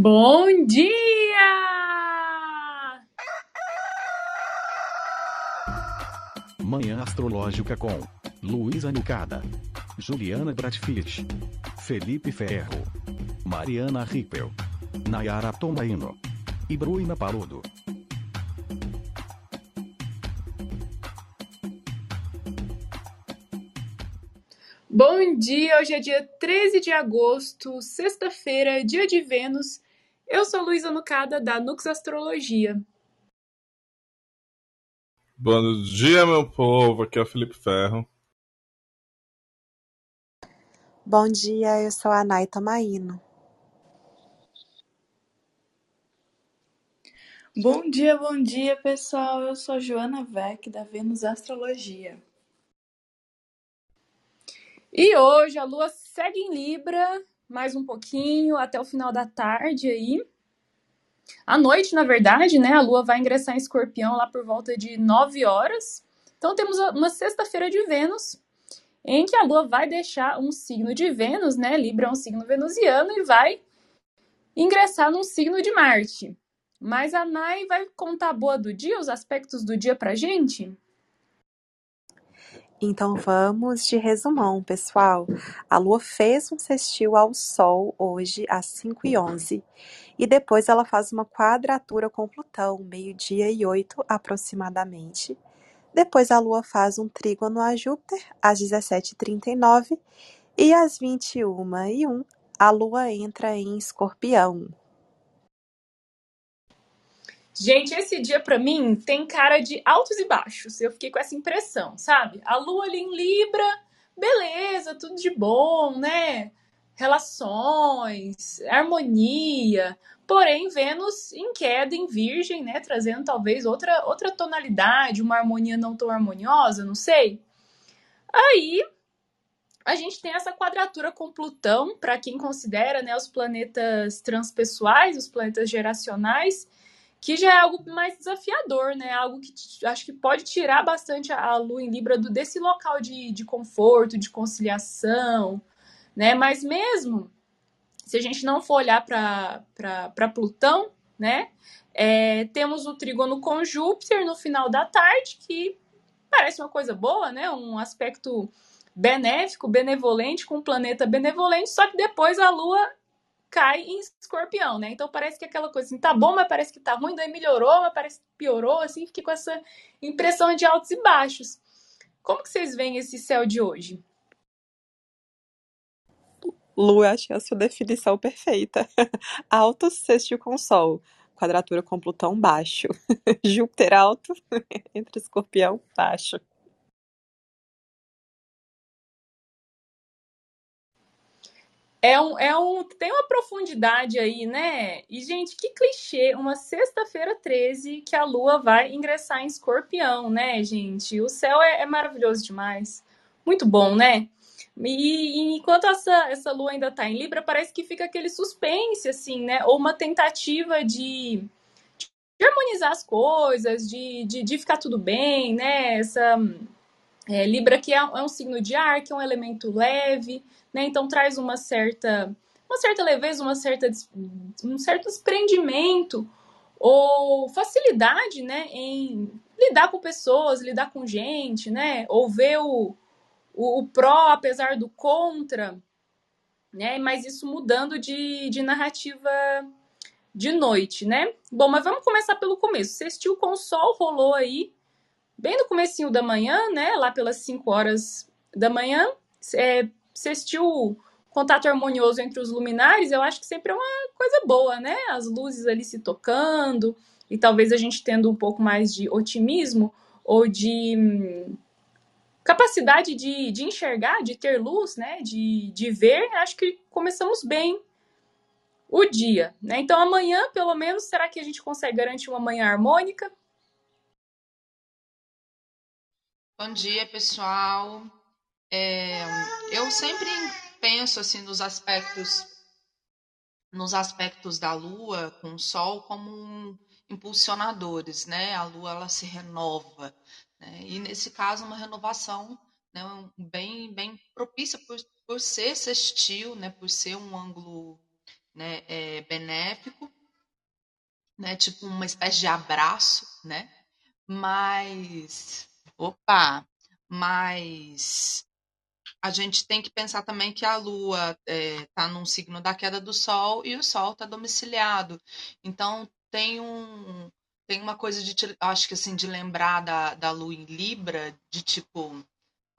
Bom dia! Manhã Astrológica com Luísa Nucada, Juliana Bratfish, Felipe Ferro, Mariana Rippel, Nayara Tomaino e Bruna Paludo. Bom dia! Hoje é dia 13 de agosto, sexta-feira, dia de Vênus. Eu sou Luísa Nucada, da Nux Astrologia. Bom dia, meu povo. Aqui é o Felipe Ferro. Bom dia, eu sou a Naita Maíno. Bom dia, bom dia, pessoal. Eu sou Joana Vec, da Vênus Astrologia. E hoje a lua segue em Libra mais um pouquinho até o final da tarde aí. À noite, na verdade, né? A lua vai ingressar em Escorpião lá por volta de 9 horas. Então temos uma sexta-feira de Vênus, em que a lua vai deixar um signo de Vênus, né? Libra é um signo venusiano e vai ingressar num signo de Marte. Mas a Nai vai contar a boa do dia, os aspectos do dia pra gente? Então vamos de resumão, pessoal. A Lua fez um sextil ao Sol hoje às 5h11 e depois ela faz uma quadratura com Plutão, meio-dia e 8 aproximadamente. Depois a Lua faz um trígono a Júpiter às 17h39 e às 21h01 a Lua entra em Escorpião. Gente, esse dia pra mim tem cara de altos e baixos. Eu fiquei com essa impressão, sabe? A lua ali em Libra, beleza, tudo de bom, né? Relações, harmonia. Porém, Vênus em queda em Virgem, né? Trazendo talvez outra, outra tonalidade, uma harmonia não tão harmoniosa, não sei. Aí a gente tem essa quadratura com Plutão, para quem considera né, os planetas transpessoais, os planetas geracionais que já é algo mais desafiador, né? Algo que acho que pode tirar bastante a, Lua em Libra do, desse local de, de conforto, de conciliação, né? Mas mesmo se a gente não for olhar para Plutão, né? É, temos o trígono com Júpiter no final da tarde, que parece uma coisa boa, né? Um aspecto benéfico, benevolente, com um planeta benevolente, só que depois a Lua cai em escorpião, né? Então parece que aquela coisa assim, tá bom, mas parece que tá ruim, daí melhorou, mas parece que piorou, assim, fiquei com essa impressão de altos e baixos. Como que vocês veem esse céu de hoje? Lu, achei a sua definição perfeita. Alto sextil com Sol, quadratura com Plutão baixo. Júpiter alto, entre escorpião baixo. É um, é um, tem uma profundidade aí, né? E, gente, que clichê, uma sexta-feira 13 que a lua vai ingressar em escorpião, né, gente? O céu é, é maravilhoso demais. Muito bom, né? E, e, enquanto essa, essa lua ainda tá em Libra, parece que fica aquele suspense, assim, né? Ou uma tentativa de, de harmonizar as coisas, de, de, de, ficar tudo bem, né? Essa é, Libra que é, é um signo de ar, que é um elemento leve, né? Então traz uma certa, uma certa leveza, uma certa, um certo desprendimento ou facilidade, né, em lidar com pessoas, lidar com gente, né, ou ver o, o, o pró apesar do contra, né, mas isso mudando de, de narrativa de noite, né? Bom, mas vamos começar pelo começo. Sextil com o sol rolou aí bem no comecinho da manhã, né, lá pelas 5 horas da manhã, é, sextil contato harmonioso entre os luminares, eu acho que sempre é uma coisa boa, né? As luzes ali se tocando e talvez a gente tendo um pouco mais de otimismo ou de hum, capacidade de, de enxergar, de ter luz, né? De, de ver, acho que começamos bem o dia, né? Então amanhã, pelo menos, será que a gente consegue garantir uma manhã harmônica? Bom dia, pessoal. É, eu sempre penso assim nos aspectos nos aspectos da Lua com o Sol como um, impulsionadores, né? A Lua ela se renova, né? e nesse caso uma renovação né, bem bem propícia por, por ser sextil, né? Por ser um ângulo né, é benéfico, né, tipo uma espécie de abraço, né? Mas, opa, mas a gente tem que pensar também que a Lua está é, tá num signo da queda do Sol e o Sol está domiciliado. Então tem um tem uma coisa de acho que assim de lembrar da, da Lua em Libra de tipo,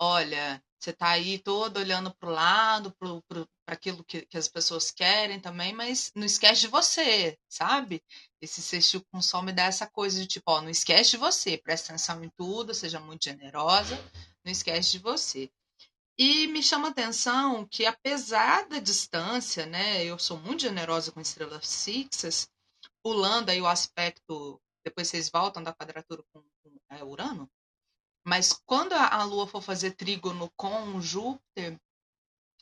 olha, você está aí todo olhando para o lado, para aquilo que, que, as pessoas querem também, mas não esquece de você, sabe? Esse sextil com sol me dá essa coisa de tipo, ó, não esquece de você, presta atenção em tudo, seja muito generosa, não esquece de você. E me chama a atenção que, apesar da distância, né, eu sou muito generosa com estrelas fixas, pulando aí o aspecto, depois vocês voltam da quadratura com, com é, Urano, mas quando a Lua for fazer trígono com Júpiter,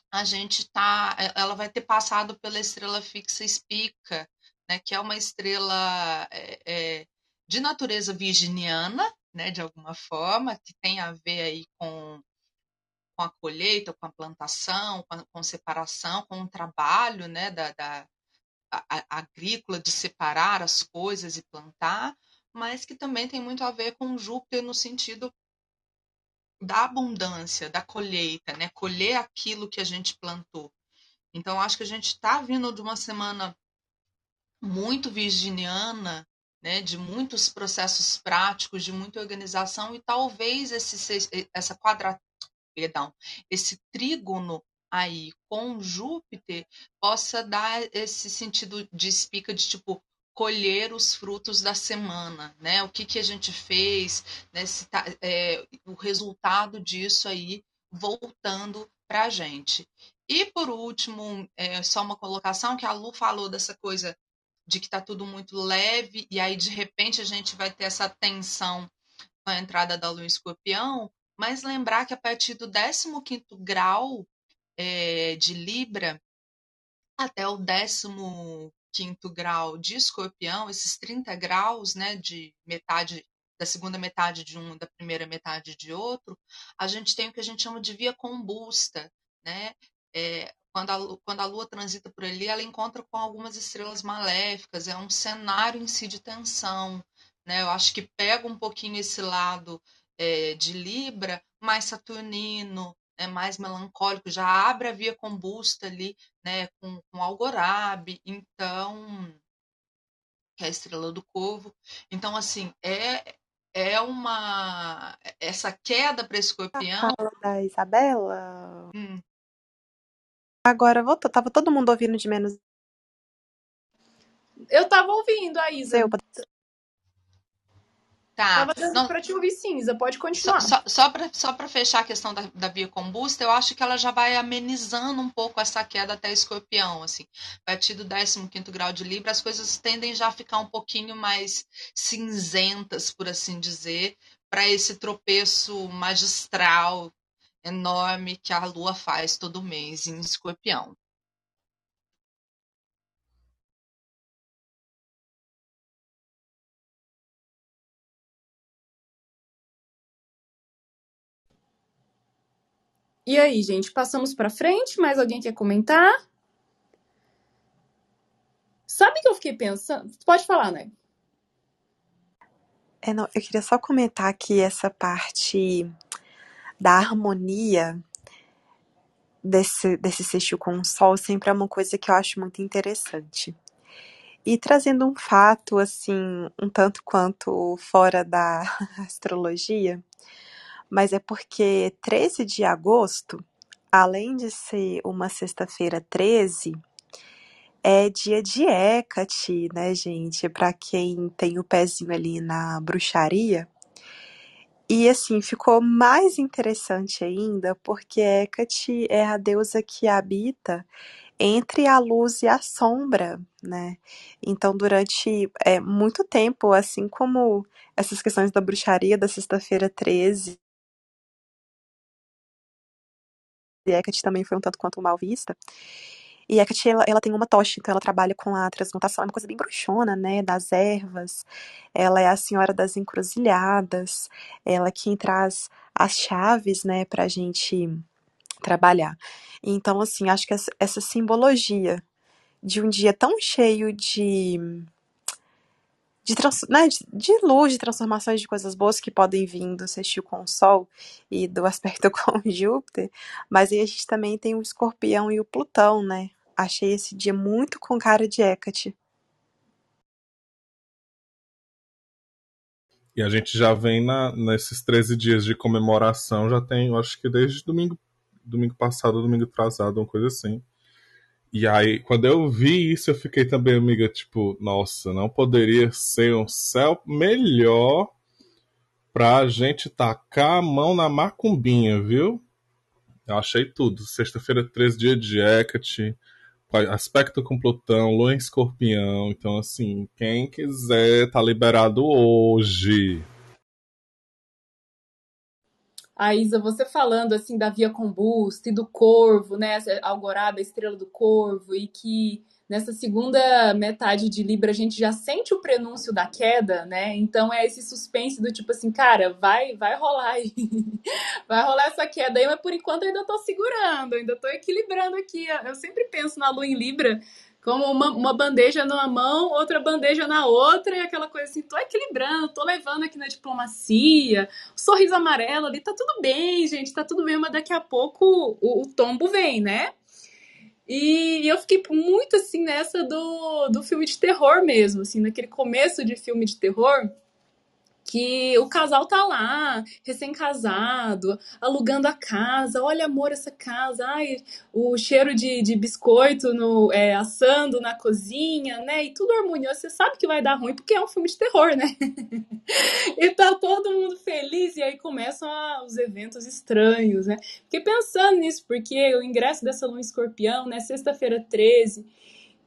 a gente tá, ela vai ter passado pela estrela fixa Spica, né, que é uma estrela é, é, de natureza virginiana, né, de alguma forma, que tem a ver aí com com a colheita, com a plantação, com, a, com separação, com o trabalho né, da, da a, a, agrícola de separar as coisas e plantar, mas que também tem muito a ver com Júpiter no sentido da abundância, da colheita, né? colher aquilo que a gente plantou. Então, acho que a gente está vindo de uma semana muito virginiana, né, de muitos processos práticos, de muita organização, e talvez esse, essa quadratura perdão, esse trígono aí com Júpiter possa dar esse sentido de espica de tipo colher os frutos da semana, né? O que, que a gente fez, né? Tá, é, o resultado disso aí voltando para a gente. E por último, é, só uma colocação que a Lu falou dessa coisa de que está tudo muito leve e aí de repente a gente vai ter essa tensão com a entrada da Lua Escorpião mas lembrar que a partir do 15 grau é, de Libra até o 15 grau de Escorpião, esses 30 graus né, de metade da segunda metade de um, da primeira metade de outro, a gente tem o que a gente chama de via combusta, né? É, quando, a, quando a Lua transita por ali, ela encontra com algumas estrelas maléficas, é um cenário em si de tensão, né? Eu acho que pega um pouquinho esse lado é, de Libra mais saturnino, né, mais melancólico, já abre a via combusta ali, né, com, com Algorabe, então que é a estrela do corvo. Então, assim, é é uma essa queda para escorpião. fala da Isabela. Hum. Agora voltou. Tava todo mundo ouvindo de menos. Eu tava ouvindo a Isa. Eu, Tá. Tava dando Não, pra te ouvir cinza, pode continuar. só, só, só para só pra fechar a questão da, da via combusta, eu acho que ela já vai amenizando um pouco essa queda até escorpião, assim. A partir do 15º grau de Libra, as coisas tendem já a ficar um pouquinho mais cinzentas, por assim dizer, para esse tropeço magistral enorme que a Lua faz todo mês em escorpião. E aí, gente, passamos para frente? Mais alguém quer comentar? Sabe que eu fiquei pensando? Pode falar, né? É, não, eu queria só comentar que essa parte da harmonia desse, desse sextil com o sol sempre é uma coisa que eu acho muito interessante. E trazendo um fato, assim, um tanto quanto fora da astrologia, mas é porque 13 de agosto, além de ser uma sexta-feira 13, é dia de Hecate, né, gente? Para quem tem o pezinho ali na bruxaria. E assim, ficou mais interessante ainda, porque Hecate é a deusa que habita entre a luz e a sombra, né? Então, durante é, muito tempo, assim como essas questões da bruxaria da sexta-feira 13 e Hecate também foi um tanto quanto mal vista. E Hecate, ela, ela tem uma tocha, então ela trabalha com a transmutação, é uma coisa bem bruxona, né, das ervas. Ela é a senhora das encruzilhadas, ela é quem traz as chaves, né, pra gente trabalhar. Então, assim, acho que essa, essa simbologia de um dia tão cheio de de, trans, né, de, de luz, de transformações de coisas boas que podem vir do sextil com o Sol e do aspecto com Júpiter, mas aí a gente também tem o Escorpião e o Plutão, né? Achei esse dia muito com cara de Hecate. E a gente já vem na, nesses 13 dias de comemoração, já tem, acho que desde domingo, domingo passado, domingo atrasado, uma coisa assim. E aí, quando eu vi isso, eu fiquei também, amiga, tipo, nossa, não poderia ser um céu melhor pra gente tacar a mão na macumbinha, viu? Eu achei tudo. Sexta-feira, 13 dia de Hecate, aspecto com Plutão, lua em escorpião. Então, assim, quem quiser, tá liberado hoje. A Isa, você falando assim da Via Combusta e do Corvo, né? A estrela do Corvo, e que nessa segunda metade de Libra a gente já sente o prenúncio da queda, né? Então é esse suspense do tipo assim, cara, vai, vai rolar aí. vai rolar essa queda aí, mas por enquanto eu ainda tô segurando, ainda tô equilibrando aqui. Eu sempre penso na lua em Libra como uma, uma bandeja numa mão, outra bandeja na outra, e aquela coisa assim, tô equilibrando, tô levando aqui na diplomacia, o sorriso amarelo ali, tá tudo bem, gente, tá tudo bem, mas daqui a pouco o, o tombo vem, né? E, e eu fiquei muito assim nessa do, do filme de terror mesmo, assim, naquele começo de filme de terror, que o casal tá lá, recém-casado, alugando a casa. Olha, amor, essa casa. Ai, o cheiro de, de biscoito no, é, assando na cozinha, né? E tudo harmonioso. Você sabe que vai dar ruim porque é um filme de terror, né? e tá todo mundo feliz e aí começam a, os eventos estranhos, né? Fiquei pensando nisso porque o ingresso dessa lua escorpião, né? Sexta-feira 13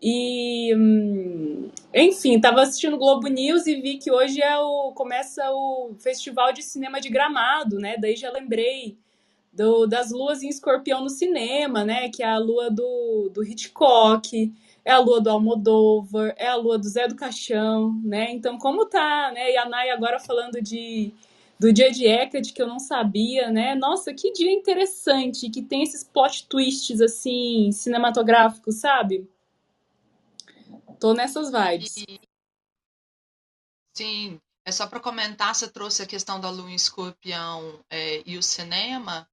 e, hum, enfim, estava assistindo Globo News e vi que hoje é o, começa o Festival de Cinema de Gramado, né? Daí já lembrei do, das luas em escorpião no cinema, né? Que é a lua do, do Hitchcock, é a lua do Almodóvar, é a lua do Zé do Caixão, né? Então, como tá, né? E a Nay agora falando de do dia de Hecate, que eu não sabia, né? Nossa, que dia interessante, que tem esses plot twists, assim, cinematográficos, sabe? Tô nessas vibes. Sim, é só para comentar, você trouxe a questão da lua em escorpião é, e o cinema.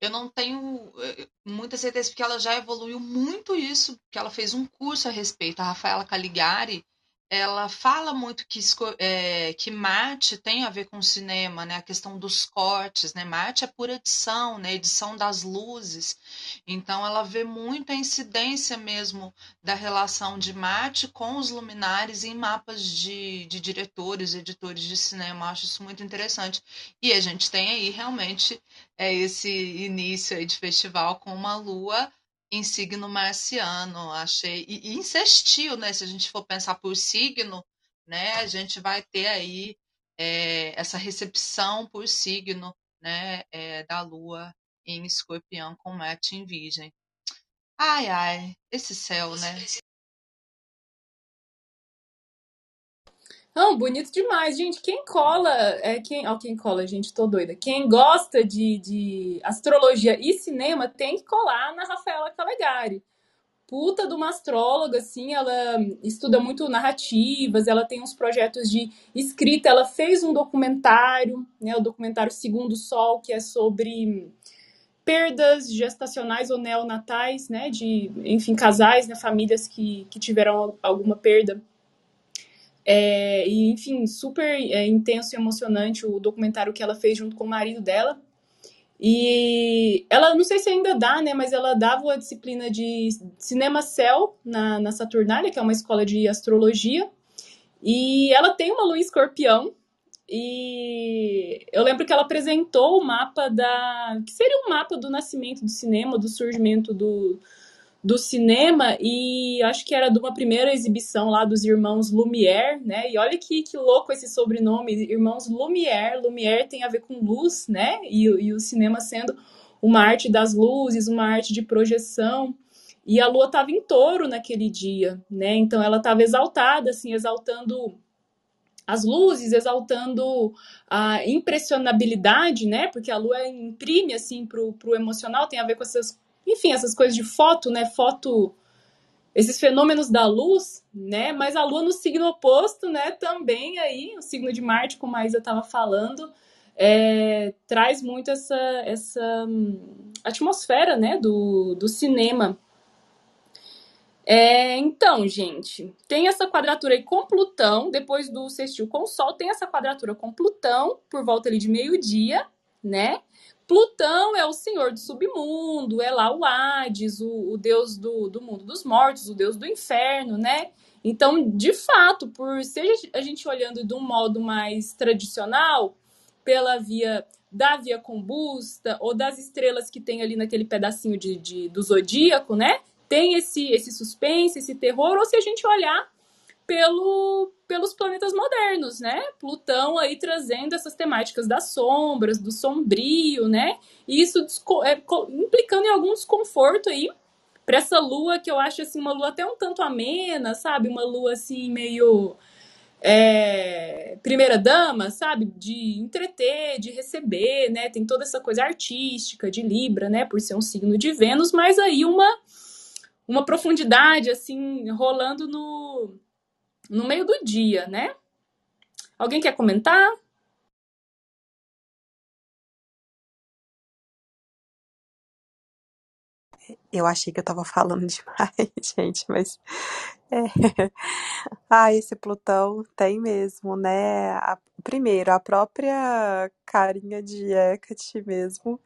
Eu não tenho é, muita certeza, porque ela já evoluiu muito isso, porque ela fez um curso a respeito. A Rafaela Caligari, ela fala muito que, é, que Marte tem a ver com cinema, né? A questão dos cortes, né? Marte é pura edição, né? Edição das luzes. Então ela vê muito a incidência mesmo da relação de Marte com os luminares em mapas de, de diretores, editores de cinema. Eu acho isso muito interessante. E a gente tem aí realmente é, esse início aí de festival com uma lua em signo marciano, achei. E, e insistiu, né? Se a gente for pensar por signo, né? A gente vai ter aí é, essa recepção por signo, né? É, da Lua em Escorpião com Marte em Virgem. Ai, ai, esse céu, né? Não, bonito demais, gente. Quem cola, é quem, ó, quem cola, gente, tô doida. Quem gosta de, de astrologia e cinema tem que colar na Rafaela Calegari. Puta de uma astróloga, assim, ela estuda muito narrativas, ela tem uns projetos de escrita, ela fez um documentário, né, o documentário Segundo Sol, que é sobre perdas gestacionais ou neonatais, né, de, enfim, casais, né, famílias que, que tiveram alguma perda é, e, enfim, super é, intenso e emocionante o documentário que ela fez junto com o marido dela. E ela, não sei se ainda dá, né, mas ela dava a disciplina de Cinema Céu na, na Saturnália, que é uma escola de astrologia. E ela tem uma lua escorpião. E eu lembro que ela apresentou o mapa da. que seria um mapa do nascimento do cinema, do surgimento do, do cinema e acho que era de uma primeira exibição lá dos irmãos Lumière, né? E olha que, que louco esse sobrenome, irmãos Lumière. Lumière tem a ver com luz, né? E, e o cinema sendo uma arte das luzes, uma arte de projeção. E a lua estava em touro naquele dia, né? Então ela estava exaltada, assim, exaltando as luzes, exaltando a impressionabilidade, né? Porque a lua imprime, assim, pro, pro emocional, tem a ver com essas enfim, essas coisas de foto, né? Foto esses fenômenos da luz, né? Mas a Lua no signo oposto, né? Também aí, o signo de Marte, como a Isa estava falando, é, traz muito essa, essa hum, atmosfera, né? Do, do cinema. É, então, gente, tem essa quadratura aí com Plutão, depois do sextil com Sol, tem essa quadratura com Plutão, por volta ali de meio-dia, né? Plutão é o senhor do submundo, é lá o Hades, o, o deus do, do mundo dos mortos, o deus do inferno, né? Então, de fato, por ser a gente olhando de um modo mais tradicional, pela via da via combusta ou das estrelas que tem ali naquele pedacinho de, de, do zodíaco, né? Tem esse, esse suspense, esse terror, ou se a gente olhar pelo, pelos planetas modernos, né? Plutão aí trazendo essas temáticas das sombras, do sombrio, né? E isso é, implicando em algum desconforto aí para essa lua que eu acho assim uma lua até um tanto amena, sabe? Uma lua assim meio é, primeira dama, sabe? De entreter, de receber, né? Tem toda essa coisa artística de Libra, né? Por ser um signo de Vênus, mas aí uma uma profundidade assim rolando no no meio do dia, né? Alguém quer comentar? Eu achei que eu tava falando demais, gente, mas. É... Ah, esse Plutão tem mesmo, né? A... Primeiro, a própria carinha de Hecate mesmo.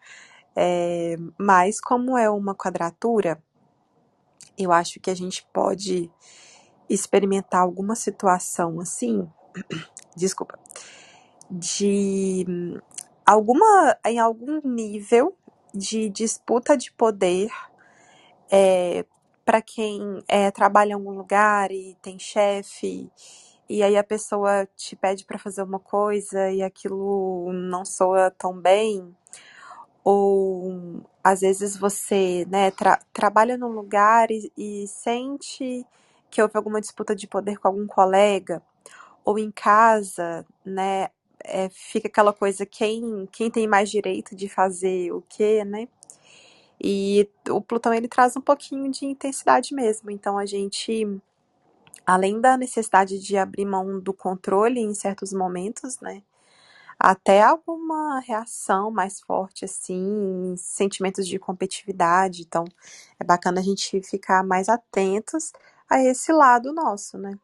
É... Mas, como é uma quadratura, eu acho que a gente pode experimentar alguma situação assim, desculpa, de alguma em algum nível de disputa de poder é, para quem é, trabalha em algum lugar e tem chefe e aí a pessoa te pede para fazer uma coisa e aquilo não soa tão bem ou às vezes você né, tra trabalha num lugar e, e sente que houve alguma disputa de poder com algum colega, ou em casa, né, é, fica aquela coisa, quem, quem tem mais direito de fazer o quê, né? E o Plutão, ele traz um pouquinho de intensidade mesmo, então a gente, além da necessidade de abrir mão do controle em certos momentos, né, até alguma reação mais forte, assim, sentimentos de competitividade. Então, é bacana a gente ficar mais atentos a esse lado nosso, né?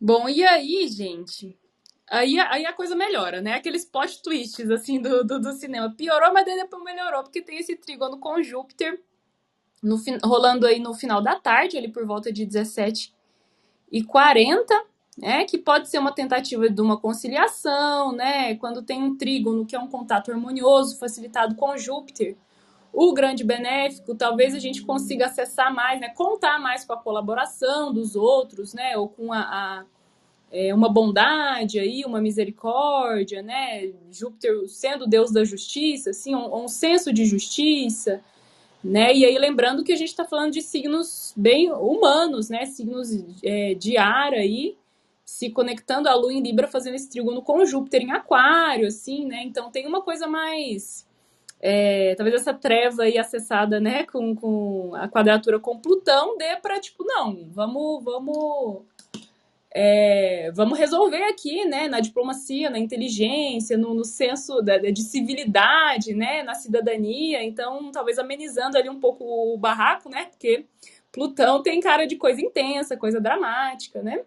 Bom, e aí, gente? Aí, aí a coisa melhora, né? Aqueles plot twists, assim, do, do, do cinema. Piorou, mas depois melhorou, porque tem esse trígono com Júpiter no, rolando aí no final da tarde, ali por volta de 17 e 40, né? Que pode ser uma tentativa de uma conciliação, né? Quando tem um trígono, que é um contato harmonioso, facilitado com Júpiter, o grande benéfico, talvez a gente consiga acessar mais, né, contar mais com a colaboração dos outros, né, ou com a, a é, uma bondade aí, uma misericórdia, né, Júpiter sendo deus da justiça, assim, um, um senso de justiça, né, e aí lembrando que a gente está falando de signos bem humanos, né, signos é, de ar aí, se conectando a Lua em Libra, fazendo esse trígono com Júpiter em Aquário, assim, né, então tem uma coisa mais é, talvez essa treva aí acessada, né, com, com a quadratura com Plutão, dê para, tipo, não, vamos, vamos, é, vamos resolver aqui, né, na diplomacia, na inteligência, no, no senso da, de civilidade, né, na cidadania, então, talvez amenizando ali um pouco o barraco, né, porque Plutão tem cara de coisa intensa, coisa dramática, né.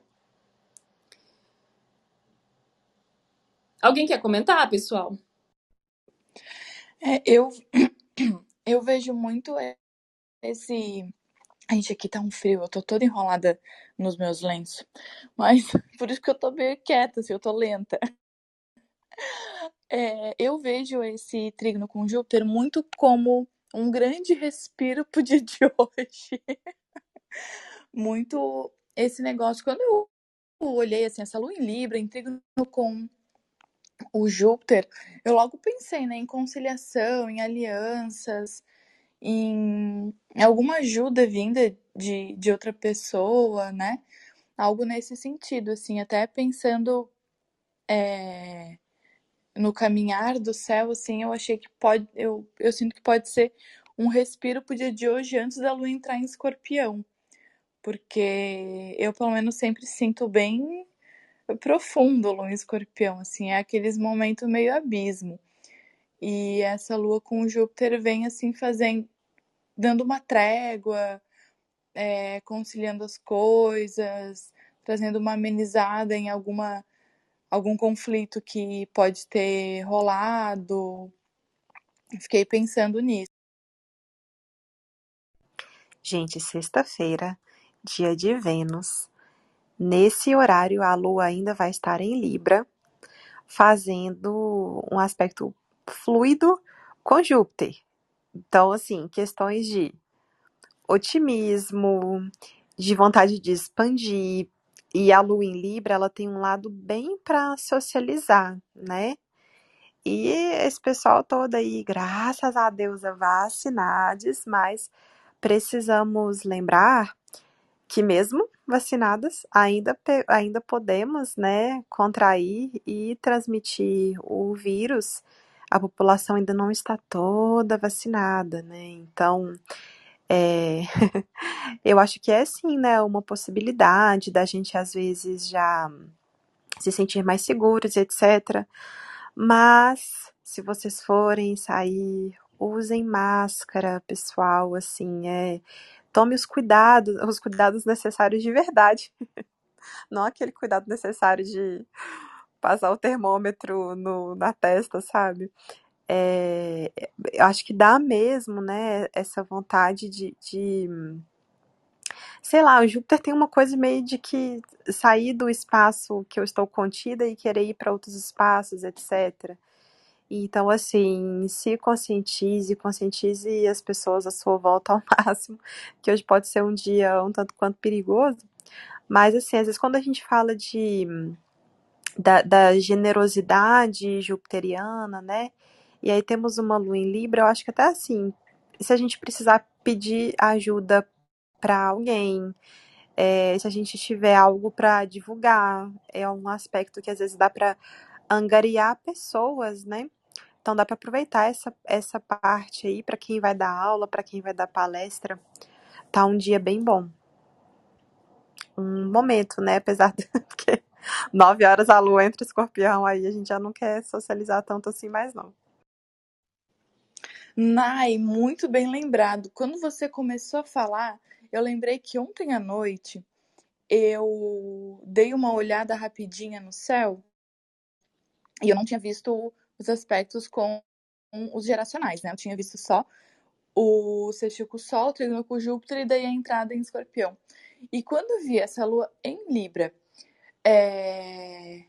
Alguém quer comentar, pessoal? É, eu, eu vejo muito esse. Gente, aqui tá um frio, eu tô toda enrolada nos meus lenços. Mas por isso que eu tô meio quieta, assim, eu tô lenta. É, eu vejo esse trígono com Júpiter muito como um grande respiro pro dia de hoje. muito esse negócio. Quando eu olhei assim, essa lua em Libra, em trígono com o Júpiter, eu logo pensei né, em conciliação, em alianças, em, alguma ajuda vinda de, de outra pessoa, né? Algo nesse sentido, assim, até pensando é, no caminhar do céu, assim, eu achei que pode, eu, eu sinto que pode ser um respiro pro dia de hoje antes da lua entrar em escorpião. Porque eu, pelo menos, sempre sinto bem profundo lua em escorpião, assim, é aqueles momentos meio abismo. E essa lua com Júpiter vem, assim, fazendo, dando uma trégua, é, conciliando as coisas, trazendo uma amenizada em alguma algum conflito que pode ter rolado. Fiquei pensando nisso. Gente, sexta-feira, dia de Vênus. Nesse horário, a Lua ainda vai estar em Libra, fazendo um aspecto fluido com Júpiter. Então, assim, questões de otimismo, de vontade de expandir. E a Lua em Libra, ela tem um lado bem para socializar, né? E esse pessoal todo aí, graças a Deus, é vacinados, mas precisamos lembrar que mesmo vacinadas, ainda, ainda podemos, né, contrair e transmitir o vírus. A população ainda não está toda vacinada, né? Então, é, eu acho que é sim, né, uma possibilidade da gente às vezes já se sentir mais seguros, etc. Mas se vocês forem sair, usem máscara, pessoal, assim, é tome os cuidados, os cuidados necessários de verdade. Não aquele cuidado necessário de passar o termômetro no, na testa, sabe? é, eu acho que dá mesmo, né, essa vontade de, de, sei lá, o Júpiter tem uma coisa meio de que sair do espaço que eu estou contida e querer ir para outros espaços, etc. Então, assim, se conscientize, conscientize as pessoas à sua volta ao máximo, que hoje pode ser um dia um tanto quanto perigoso, mas, assim, às vezes quando a gente fala de da, da generosidade jupiteriana, né, e aí temos uma lua em Libra, eu acho que até assim, se a gente precisar pedir ajuda para alguém, é, se a gente tiver algo para divulgar, é um aspecto que às vezes dá para angariar pessoas, né? Então dá para aproveitar essa, essa parte aí para quem vai dar aula, para quem vai dar palestra. Tá um dia bem bom. Um momento, né? Apesar de que nove horas a lua entra escorpião, aí a gente já não quer socializar tanto assim mais não. Nai, muito bem lembrado. Quando você começou a falar, eu lembrei que ontem à noite eu dei uma olhada rapidinha no céu e eu não tinha visto os aspectos com os geracionais, né? Eu tinha visto só o sextil com o Sol, o com Júpiter e daí a entrada em Escorpião. E quando vi essa lua em Libra, é...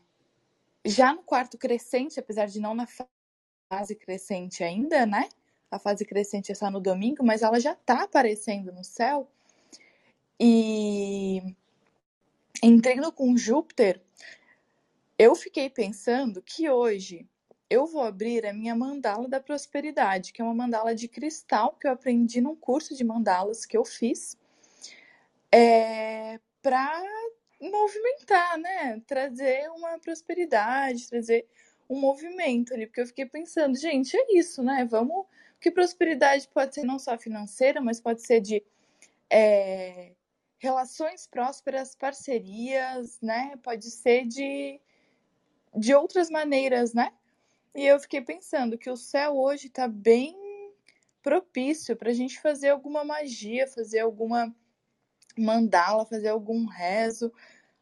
já no quarto crescente, apesar de não na fase crescente ainda, né? a fase crescente é só no domingo, mas ela já está aparecendo no céu. E entrando com Júpiter, eu fiquei pensando que hoje eu vou abrir a minha mandala da prosperidade, que é uma mandala de cristal que eu aprendi num curso de mandalas que eu fiz, é, para movimentar, né? Trazer uma prosperidade, trazer um movimento ali, porque eu fiquei pensando, gente, é isso, né? Vamos que prosperidade pode ser não só financeira, mas pode ser de é, relações prósperas, parcerias, né? Pode ser de, de outras maneiras, né? E eu fiquei pensando que o céu hoje está bem propício para a gente fazer alguma magia, fazer alguma mandala, fazer algum rezo,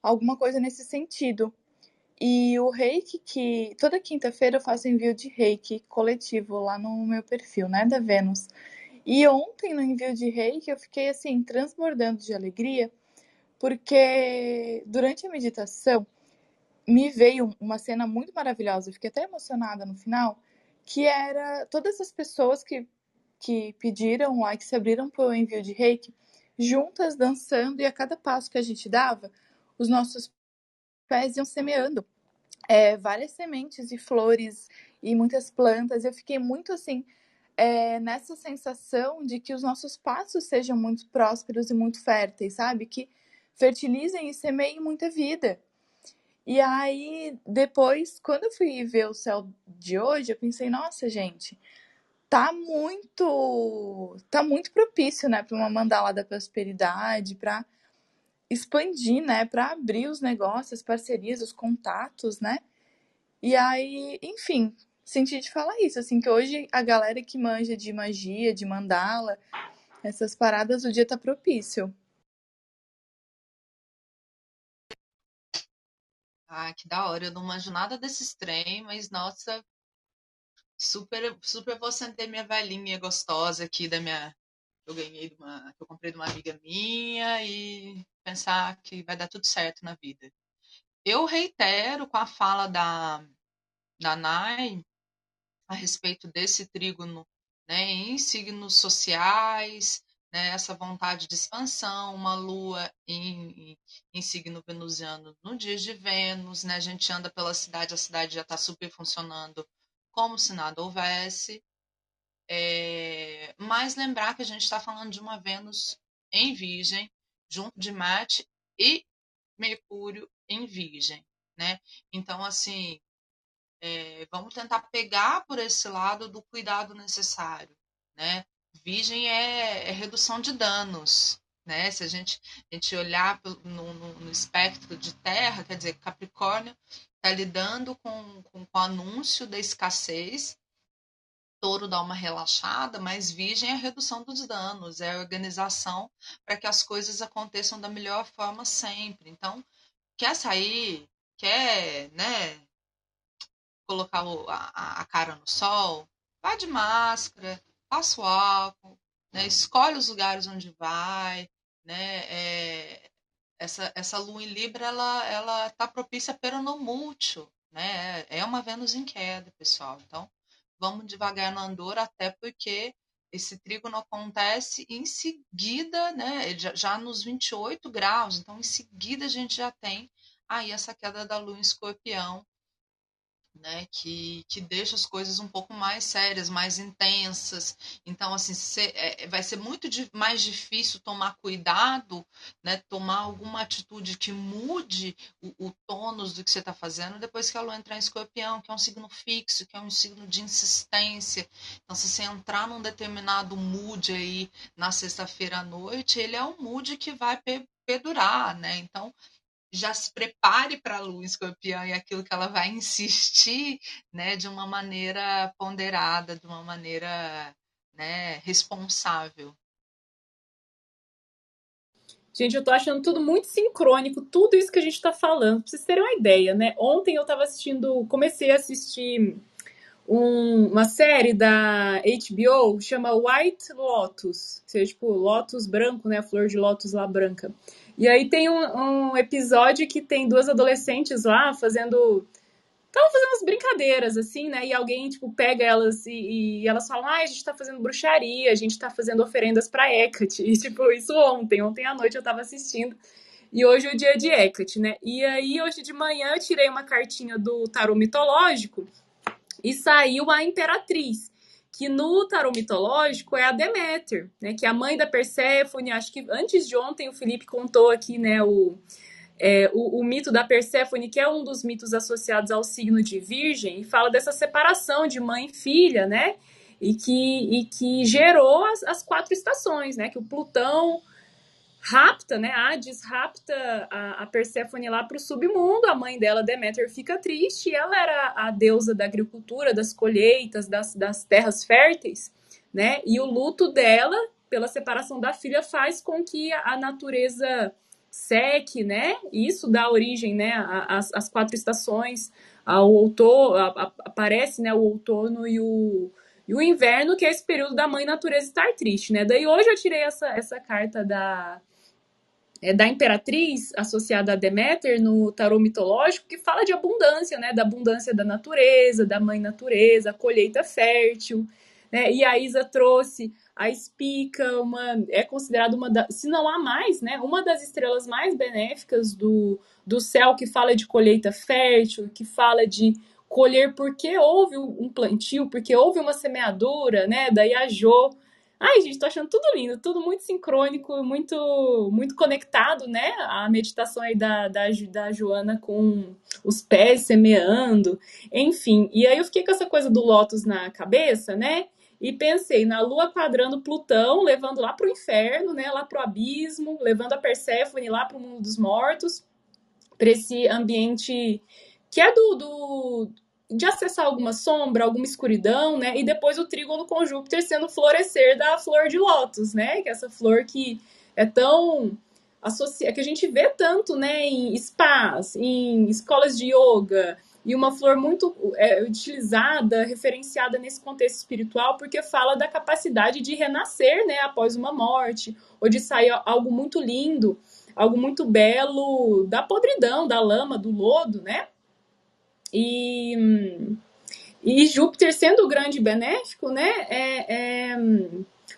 alguma coisa nesse sentido. E o reiki que. Toda quinta-feira eu faço envio de reiki coletivo lá no meu perfil, né, da Vênus. E ontem no envio de reiki eu fiquei assim, transbordando de alegria, porque durante a meditação me veio uma cena muito maravilhosa, eu fiquei até emocionada no final, que era todas as pessoas que, que pediram lá, que se abriram para o envio de reiki, juntas dançando, e a cada passo que a gente dava, os nossos pés iam semeando é, várias sementes e flores e muitas plantas. Eu fiquei muito assim é, nessa sensação de que os nossos passos sejam muito prósperos e muito férteis, sabe? Que fertilizem e semeiem muita vida. E aí, depois, quando eu fui ver o céu de hoje, eu pensei, nossa, gente, tá muito tá muito propício, né, para uma mandala da prosperidade, para expandir, né, para abrir os negócios, as parcerias, os contatos, né? E aí, enfim, senti de falar isso, assim, que hoje a galera que manja de magia, de mandala, essas paradas, o dia tá propício. Ah, que da hora. Eu não manjo nada desses trem, mas nossa, super, super vou sentir minha velhinha gostosa aqui da minha. Eu ganhei de uma. que eu comprei de uma amiga minha e pensar que vai dar tudo certo na vida. Eu reitero com a fala da, da Nai a respeito desse trígono né, em signos sociais, né, essa vontade de expansão, uma lua em, em, signo venusiano no dia de Vênus, né, a gente anda pela cidade, a cidade já está super funcionando como se nada houvesse. É, mas lembrar que a gente está falando de uma Vênus em Virgem, junto de Marte e Mercúrio em Virgem, né? Então, assim, é, vamos tentar pegar por esse lado do cuidado necessário, né? Virgem é, é redução de danos, né? Se a gente, a gente olhar no, no, no, espectro de Terra, quer dizer, Capricórnio está lidando com, com, com o anúncio da escassez, Touro dá uma relaxada, mas Virgem é a redução dos danos, é a organização para que as coisas aconteçam da melhor forma sempre. Então, quer sair, quer, né, colocar a, a cara no sol, vá de máscara, passa o álcool, né? escolhe os lugares onde vai, né? É, essa, essa lua em Libra, ela, ela tá propícia peronomútil, né? É uma Vênus em queda, pessoal. Então, vamos devagar no Andor, até porque esse trígono acontece em seguida, né? Já, já nos 28 graus, então em seguida a gente já tem aí essa queda da lua em escorpião, né, que, que deixa as coisas um pouco mais sérias, mais intensas. Então, assim, é, vai ser muito mais difícil tomar cuidado, né, tomar alguma atitude que mude o, o tônus do que você está fazendo depois que a lua entrar em escorpião, que é um signo fixo, que é um signo de insistência. Então, se você entrar num determinado mood aí na sexta-feira à noite, ele é um mood que vai perdurar, né? Então, já se prepare para a lua escorpião e aquilo que ela vai insistir, né, de uma maneira ponderada, de uma maneira, né, responsável. Gente, eu tô achando tudo muito sincrônico, tudo isso que a gente tá falando. Pra vocês terem uma ideia, né? Ontem eu tava assistindo, comecei a assistir um, uma série da HBO, chama White Lotus, seja tipo Lotus branco, né? A flor de lótus lá branca. E aí tem um, um episódio que tem duas adolescentes lá fazendo estavam fazendo umas brincadeiras, assim, né? E alguém, tipo, pega elas e, e elas falam, ah, a gente tá fazendo bruxaria, a gente tá fazendo oferendas pra Hecate. E, tipo, isso ontem, ontem à noite eu tava assistindo. E hoje é o dia de Hecate, né? E aí, hoje de manhã, eu tirei uma cartinha do tarô mitológico e saiu a Imperatriz que no tarô mitológico é a Deméter, né, que é a mãe da Perséfone. Acho que antes de ontem o Felipe contou aqui, né, o, é, o, o, mito da Perséfone, que é um dos mitos associados ao signo de Virgem, e fala dessa separação de mãe e filha, né, e que, e que gerou as, as quatro estações, né, que o Plutão rapta, né? Hades rapta a, a Perséfone lá para o submundo. A mãe dela, Deméter, fica triste. E ela era a deusa da agricultura, das colheitas, das, das terras férteis, né? E o luto dela pela separação da filha faz com que a, natureza seque, né? Isso dá origem, né, às quatro estações. Ao outono, a, a, aparece, né, o outono e o e o inverno, que é esse período da mãe natureza estar triste, né? Daí hoje eu tirei essa, essa carta da, é, da imperatriz associada a Deméter no tarô mitológico, que fala de abundância, né? Da abundância da natureza, da mãe natureza, colheita fértil. Né? E a Isa trouxe a espica, uma, é considerada uma das, se não há mais, né? Uma das estrelas mais benéficas do, do céu, que fala de colheita fértil, que fala de colher porque houve um plantio, porque houve uma semeadura, né? Daí a Jo Ai, gente, tô achando tudo lindo, tudo muito sincrônico, muito muito conectado, né? A meditação aí da, da, da Joana com os pés semeando, enfim. E aí eu fiquei com essa coisa do Lotus na cabeça, né? e pensei na Lua quadrando Plutão, levando lá para o inferno, né, lá para o abismo, levando a Perséfone lá para o mundo dos mortos, para esse ambiente que é do, do de acessar alguma sombra, alguma escuridão, né? E depois o trígono com Júpiter sendo florescer da flor de lótus, né? Que é essa flor que é tão associada, que a gente vê tanto, né, em spas, em escolas de yoga, e uma flor muito é, utilizada, referenciada nesse contexto espiritual, porque fala da capacidade de renascer, né, após uma morte, ou de sair algo muito lindo, algo muito belo da podridão, da lama, do lodo, né? E, e Júpiter sendo o grande benéfico, né, é, é,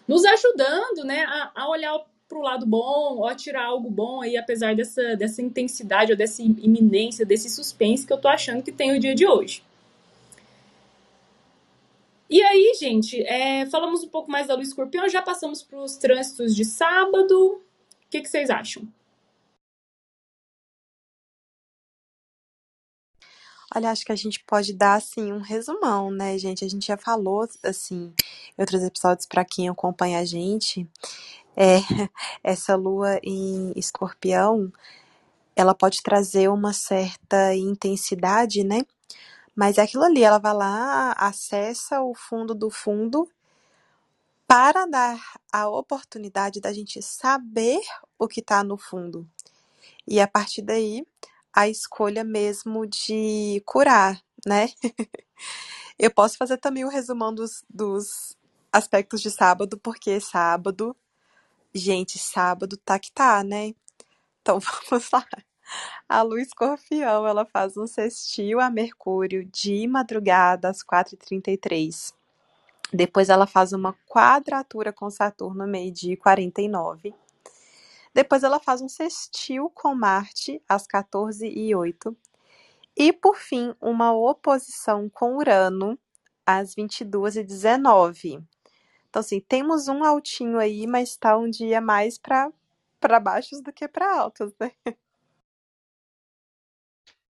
nos ajudando, né, a, a olhar para o lado bom, ou a tirar algo bom aí, apesar dessa, dessa intensidade ou dessa iminência, desse suspense que eu tô achando que tem o dia de hoje. E aí, gente, é, falamos um pouco mais da lua escorpião, já passamos para os trânsitos de sábado. O que, que vocês acham? Olha, acho que a gente pode dar assim um resumão, né, gente? A gente já falou assim em outros episódios para quem acompanha a gente, é, essa lua em Escorpião, ela pode trazer uma certa intensidade, né? Mas é aquilo ali, ela vai lá, acessa o fundo do fundo para dar a oportunidade da gente saber o que está no fundo. E a partir daí, a escolha mesmo de curar, né? Eu posso fazer também o resumão dos, dos aspectos de sábado, porque sábado, gente, sábado tá que tá, né? Então vamos lá. A lua escorpião, ela faz um sextil a Mercúrio de madrugada às 4h33. Depois ela faz uma quadratura com Saturno meio-dia e 49. Depois ela faz um sextil com Marte às 14 e 08 e por fim uma oposição com Urano às 22 e 19. Então assim, temos um altinho aí, mas está um dia mais para para baixos do que para altos, né?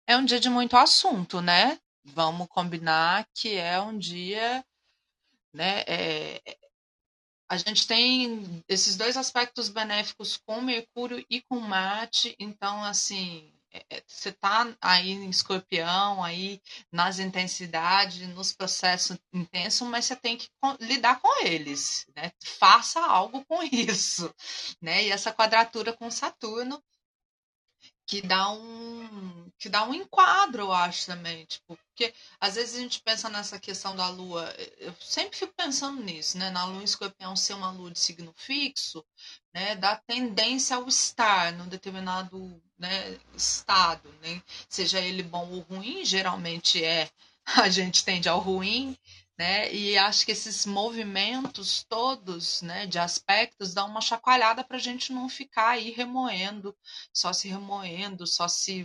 É um dia de muito assunto, né? Vamos combinar que é um dia, né? É, a gente tem esses dois aspectos benéficos com Mercúrio e com Marte, então assim é, é, você está aí em escorpião, aí nas intensidades, nos processos intensos, mas você tem que lidar com eles, né? Faça algo com isso, né? E essa quadratura com Saturno que dá um que dá um enquadro, eu acho também, tipo, porque às vezes a gente pensa nessa questão da lua, eu sempre fico pensando nisso, né, na lua escorpião ser uma lua de signo fixo, né, dá tendência ao estar num determinado, né, estado, né, seja ele bom ou ruim, geralmente é a gente tende ao ruim, né? E acho que esses movimentos todos, né, de aspectos, dão uma chacoalhada para a gente não ficar aí remoendo, só se remoendo, só se,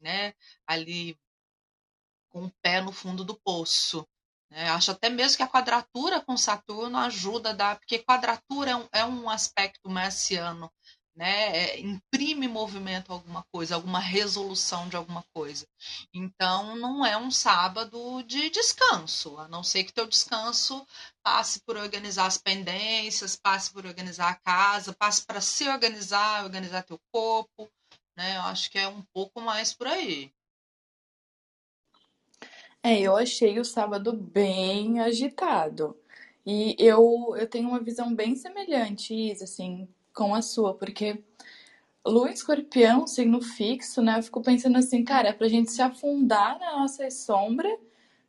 né, ali com o pé no fundo do poço. Né? Acho até mesmo que a quadratura com Saturno ajuda a dar, porque quadratura é um, é um aspecto marciano né, é, imprime movimento a alguma coisa, alguma resolução de alguma coisa. Então, não é um sábado de descanso, a não ser que teu descanso passe por organizar as pendências, passe por organizar a casa, passe para se organizar, organizar teu corpo, né? Eu acho que é um pouco mais por aí. É, eu achei o sábado bem agitado. E eu, eu tenho uma visão bem semelhante, Isa, assim, com a sua, porque Lua Escorpião, signo fixo, né? Eu fico pensando assim, cara, é pra gente se afundar na nossa sombra,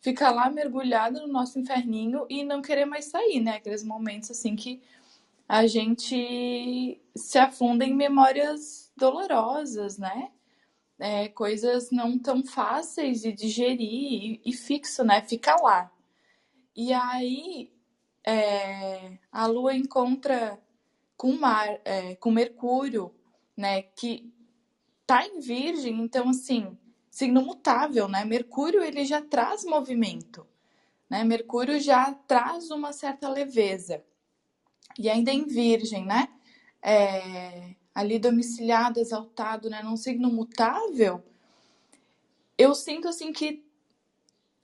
ficar lá mergulhado no nosso inferninho e não querer mais sair, né? Aqueles momentos assim que a gente se afunda em memórias dolorosas, né? É, coisas não tão fáceis de digerir e, e fixo, né? Fica lá. E aí é, a Lua encontra com Mar, é, com Mercúrio, né, que tá em Virgem, então assim, signo mutável, né? Mercúrio ele já traz movimento, né? Mercúrio já traz uma certa leveza. E ainda em Virgem, né? É, ali domiciliado, exaltado, né? Num signo mutável, eu sinto assim que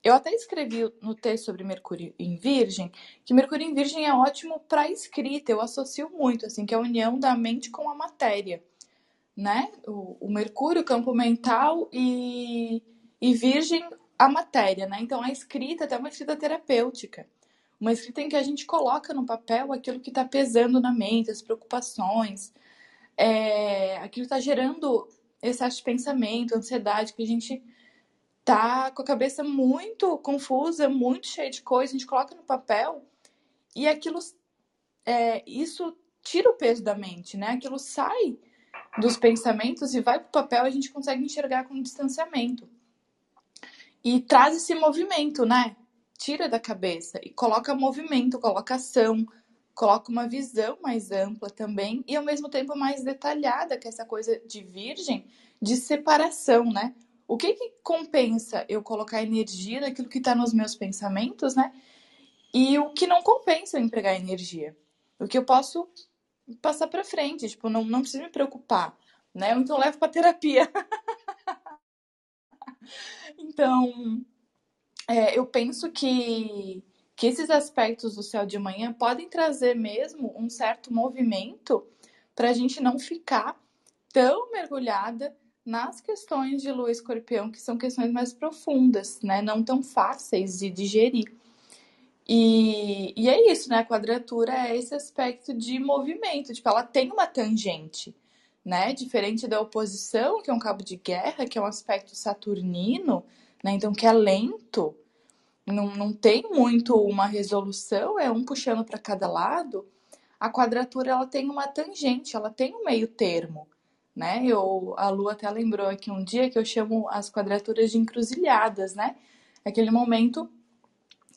eu até escrevi no texto sobre Mercúrio em Virgem, que Mercúrio em Virgem é ótimo para escrita. Eu associo muito, assim, que é a união da mente com a matéria, né? O, o Mercúrio, campo mental e, e Virgem, a matéria, né? Então a escrita até uma escrita terapêutica. Uma escrita em que a gente coloca no papel aquilo que está pesando na mente, as preocupações, é, aquilo está gerando excesso de pensamento, ansiedade, que a gente tá com a cabeça muito confusa, muito cheia de coisa, a gente coloca no papel e aquilo, é, isso tira o peso da mente, né? Aquilo sai dos pensamentos e vai para o papel, a gente consegue enxergar com distanciamento. E traz esse movimento, né? Tira da cabeça e coloca movimento, coloca ação, coloca uma visão mais ampla também e ao mesmo tempo mais detalhada, que é essa coisa de virgem, de separação, né? O que, que compensa eu colocar energia naquilo que está nos meus pensamentos, né? E o que não compensa eu empregar energia. O que eu posso passar para frente, tipo, não, não preciso me preocupar, né? Ou então levo para terapia. então, é, eu penso que, que esses aspectos do céu de manhã podem trazer mesmo um certo movimento para a gente não ficar tão mergulhada nas questões de lua escorpião, que são questões mais profundas, né? Não tão fáceis de digerir. E, e é isso, né? A quadratura é esse aspecto de movimento, tipo, ela tem uma tangente, né? Diferente da oposição, que é um cabo de guerra, que é um aspecto saturnino, né? Então, que é lento, não, não tem muito uma resolução, é um puxando para cada lado. A quadratura, ela tem uma tangente, ela tem um meio termo né? Eu, a Lu até lembrou aqui um dia que eu chamo as quadraturas de encruzilhadas, né? Aquele momento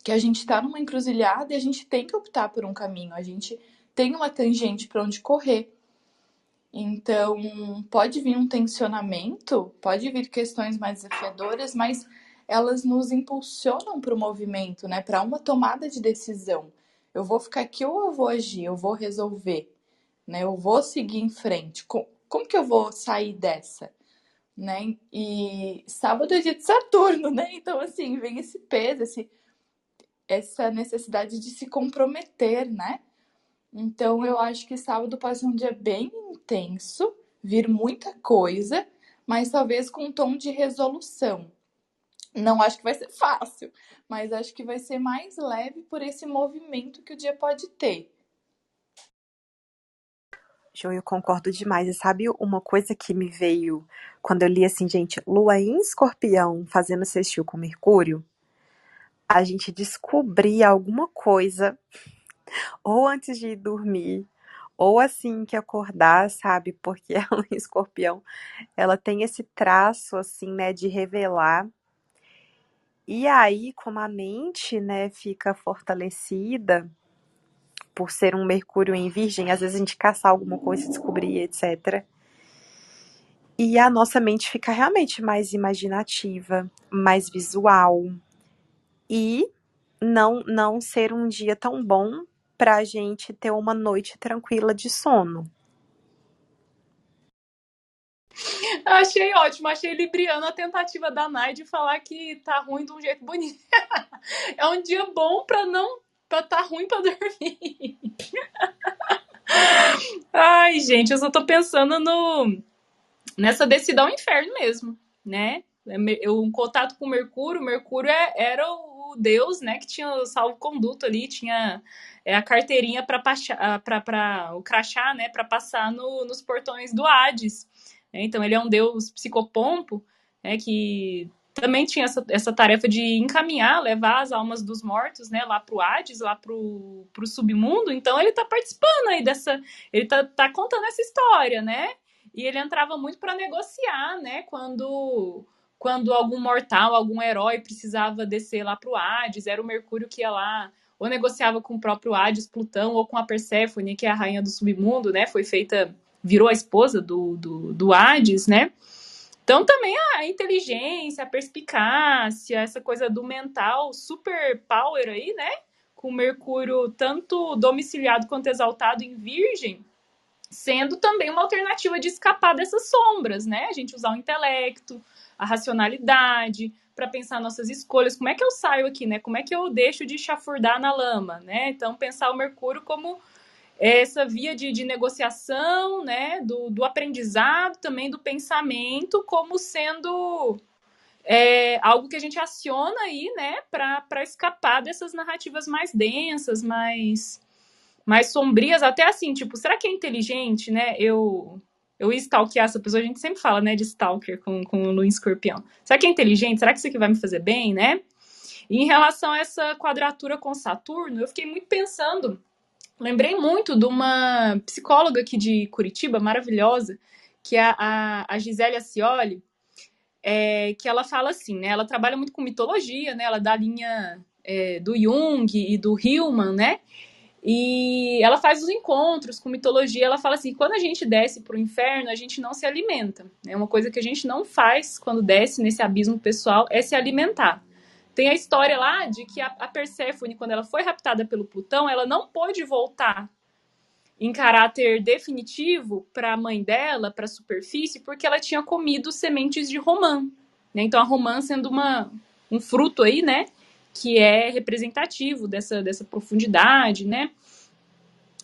que a gente está numa encruzilhada e a gente tem que optar por um caminho, a gente tem uma tangente para onde correr. Então, pode vir um tensionamento, pode vir questões mais desafiadoras, mas elas nos impulsionam para o movimento, né? Para uma tomada de decisão. Eu vou ficar aqui ou eu vou agir, eu vou resolver, né? Eu vou seguir em frente como que eu vou sair dessa? Né? E sábado é dia de Saturno, né? Então, assim, vem esse peso, esse, essa necessidade de se comprometer, né? Então, eu acho que sábado pode ser um dia bem intenso, vir muita coisa, mas talvez com um tom de resolução. Não acho que vai ser fácil, mas acho que vai ser mais leve por esse movimento que o dia pode ter. Jo, eu concordo demais. E sabe uma coisa que me veio quando eu li assim, gente, Lua em Escorpião fazendo sextil com Mercúrio? A gente descobria alguma coisa, ou antes de ir dormir, ou assim que acordar, sabe? Porque a Lua em Escorpião, ela tem esse traço, assim, né, de revelar. E aí, como a mente, né, fica fortalecida por ser um Mercúrio em Virgem, às vezes a gente caçar alguma coisa, descobrir, etc. E a nossa mente fica realmente mais imaginativa, mais visual. E não, não ser um dia tão bom para a gente ter uma noite tranquila de sono. Achei ótimo, achei libriano a tentativa da Nai de falar que tá ruim de um jeito bonito. é um dia bom para não pra tá ruim pra dormir. Ai, gente, eu só tô pensando no nessa descida ao inferno mesmo, né? Eu, um contato com Mercúrio, Mercúrio é, era o deus, né, que tinha o salvo-conduto ali, tinha é, a carteirinha para o crachá, né, para passar no, nos portões do Hades. Então, ele é um deus psicopompo, né, que também tinha essa, essa tarefa de encaminhar, levar as almas dos mortos, né, lá pro Hades, lá pro, pro submundo. Então ele tá participando aí dessa, ele tá, tá contando essa história, né? E ele entrava muito para negociar, né, quando quando algum mortal, algum herói precisava descer lá pro Hades, era o Mercúrio que ia lá ou negociava com o próprio Hades, Plutão, ou com a Perséfone, que é a rainha do submundo, né? Foi feita, virou a esposa do, do, do Hades, né? Então, também a inteligência, a perspicácia, essa coisa do mental super power aí, né? Com Mercúrio tanto domiciliado quanto exaltado em Virgem, sendo também uma alternativa de escapar dessas sombras, né? A gente usar o intelecto, a racionalidade, para pensar nossas escolhas. Como é que eu saio aqui, né? Como é que eu deixo de chafurdar na lama, né? Então, pensar o Mercúrio como essa via de, de negociação, né? Do, do aprendizado, também do pensamento, como sendo é algo que a gente aciona aí, né, para escapar dessas narrativas mais densas, mais mais sombrias, até assim, tipo, será que é inteligente, né? Eu eu ia stalkear essa pessoa, a gente sempre fala, né, de stalker com, com o Luiz Escorpião. Será que é inteligente? Será que isso aqui vai me fazer bem, né? E em relação a essa quadratura com Saturno, eu fiquei muito pensando, lembrei muito de uma psicóloga aqui de Curitiba, maravilhosa, que é a, a Gisele Acioli, é, que ela fala assim, né? Ela trabalha muito com mitologia, né? Ela dá a linha é, do Jung e do Hillman, né? E ela faz os encontros com mitologia. Ela fala assim: quando a gente desce para o inferno, a gente não se alimenta. É uma coisa que a gente não faz quando desce nesse abismo pessoal é se alimentar. Tem a história lá de que a, a Perséfone, quando ela foi raptada pelo Plutão, ela não pôde voltar em caráter definitivo para a mãe dela, para a superfície, porque ela tinha comido sementes de romã. Né? Então, a romã sendo uma, um fruto aí, né? que é representativo dessa, dessa profundidade, né?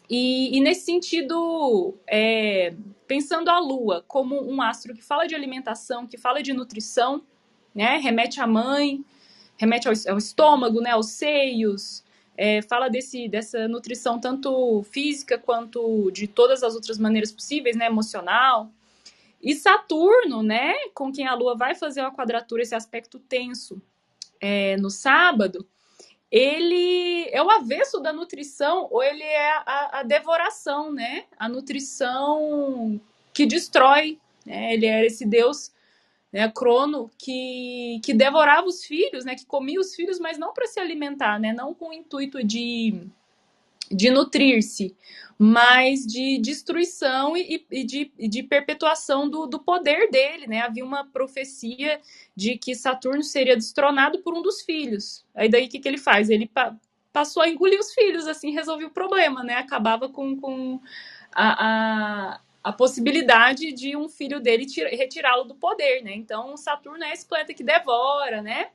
E, e nesse sentido, é, pensando a Lua como um astro que fala de alimentação, que fala de nutrição, né? Remete à mãe, remete ao, ao estômago, né? Aos seios, é, fala desse, dessa nutrição tanto física quanto de todas as outras maneiras possíveis, né? Emocional. E Saturno, né? Com quem a Lua vai fazer uma quadratura, esse aspecto tenso, é, no sábado, ele é o avesso da nutrição ou ele é a, a devoração, né? A nutrição que destrói, né? Ele é esse Deus, né, Crono, que, que devorava os filhos, né? Que comia os filhos, mas não para se alimentar, né? Não com o intuito de de nutrir-se, mas de destruição e, e de, de, perpetuação do, do, poder dele, né? Havia uma profecia de que Saturno seria destronado por um dos filhos. Aí daí o que, que ele faz? Ele pa passou a engolir os filhos, assim, resolveu o problema, né? Acabava com, com a, a, a possibilidade de um filho dele retirá-lo do poder, né? Então Saturno é esse planeta que devora, né?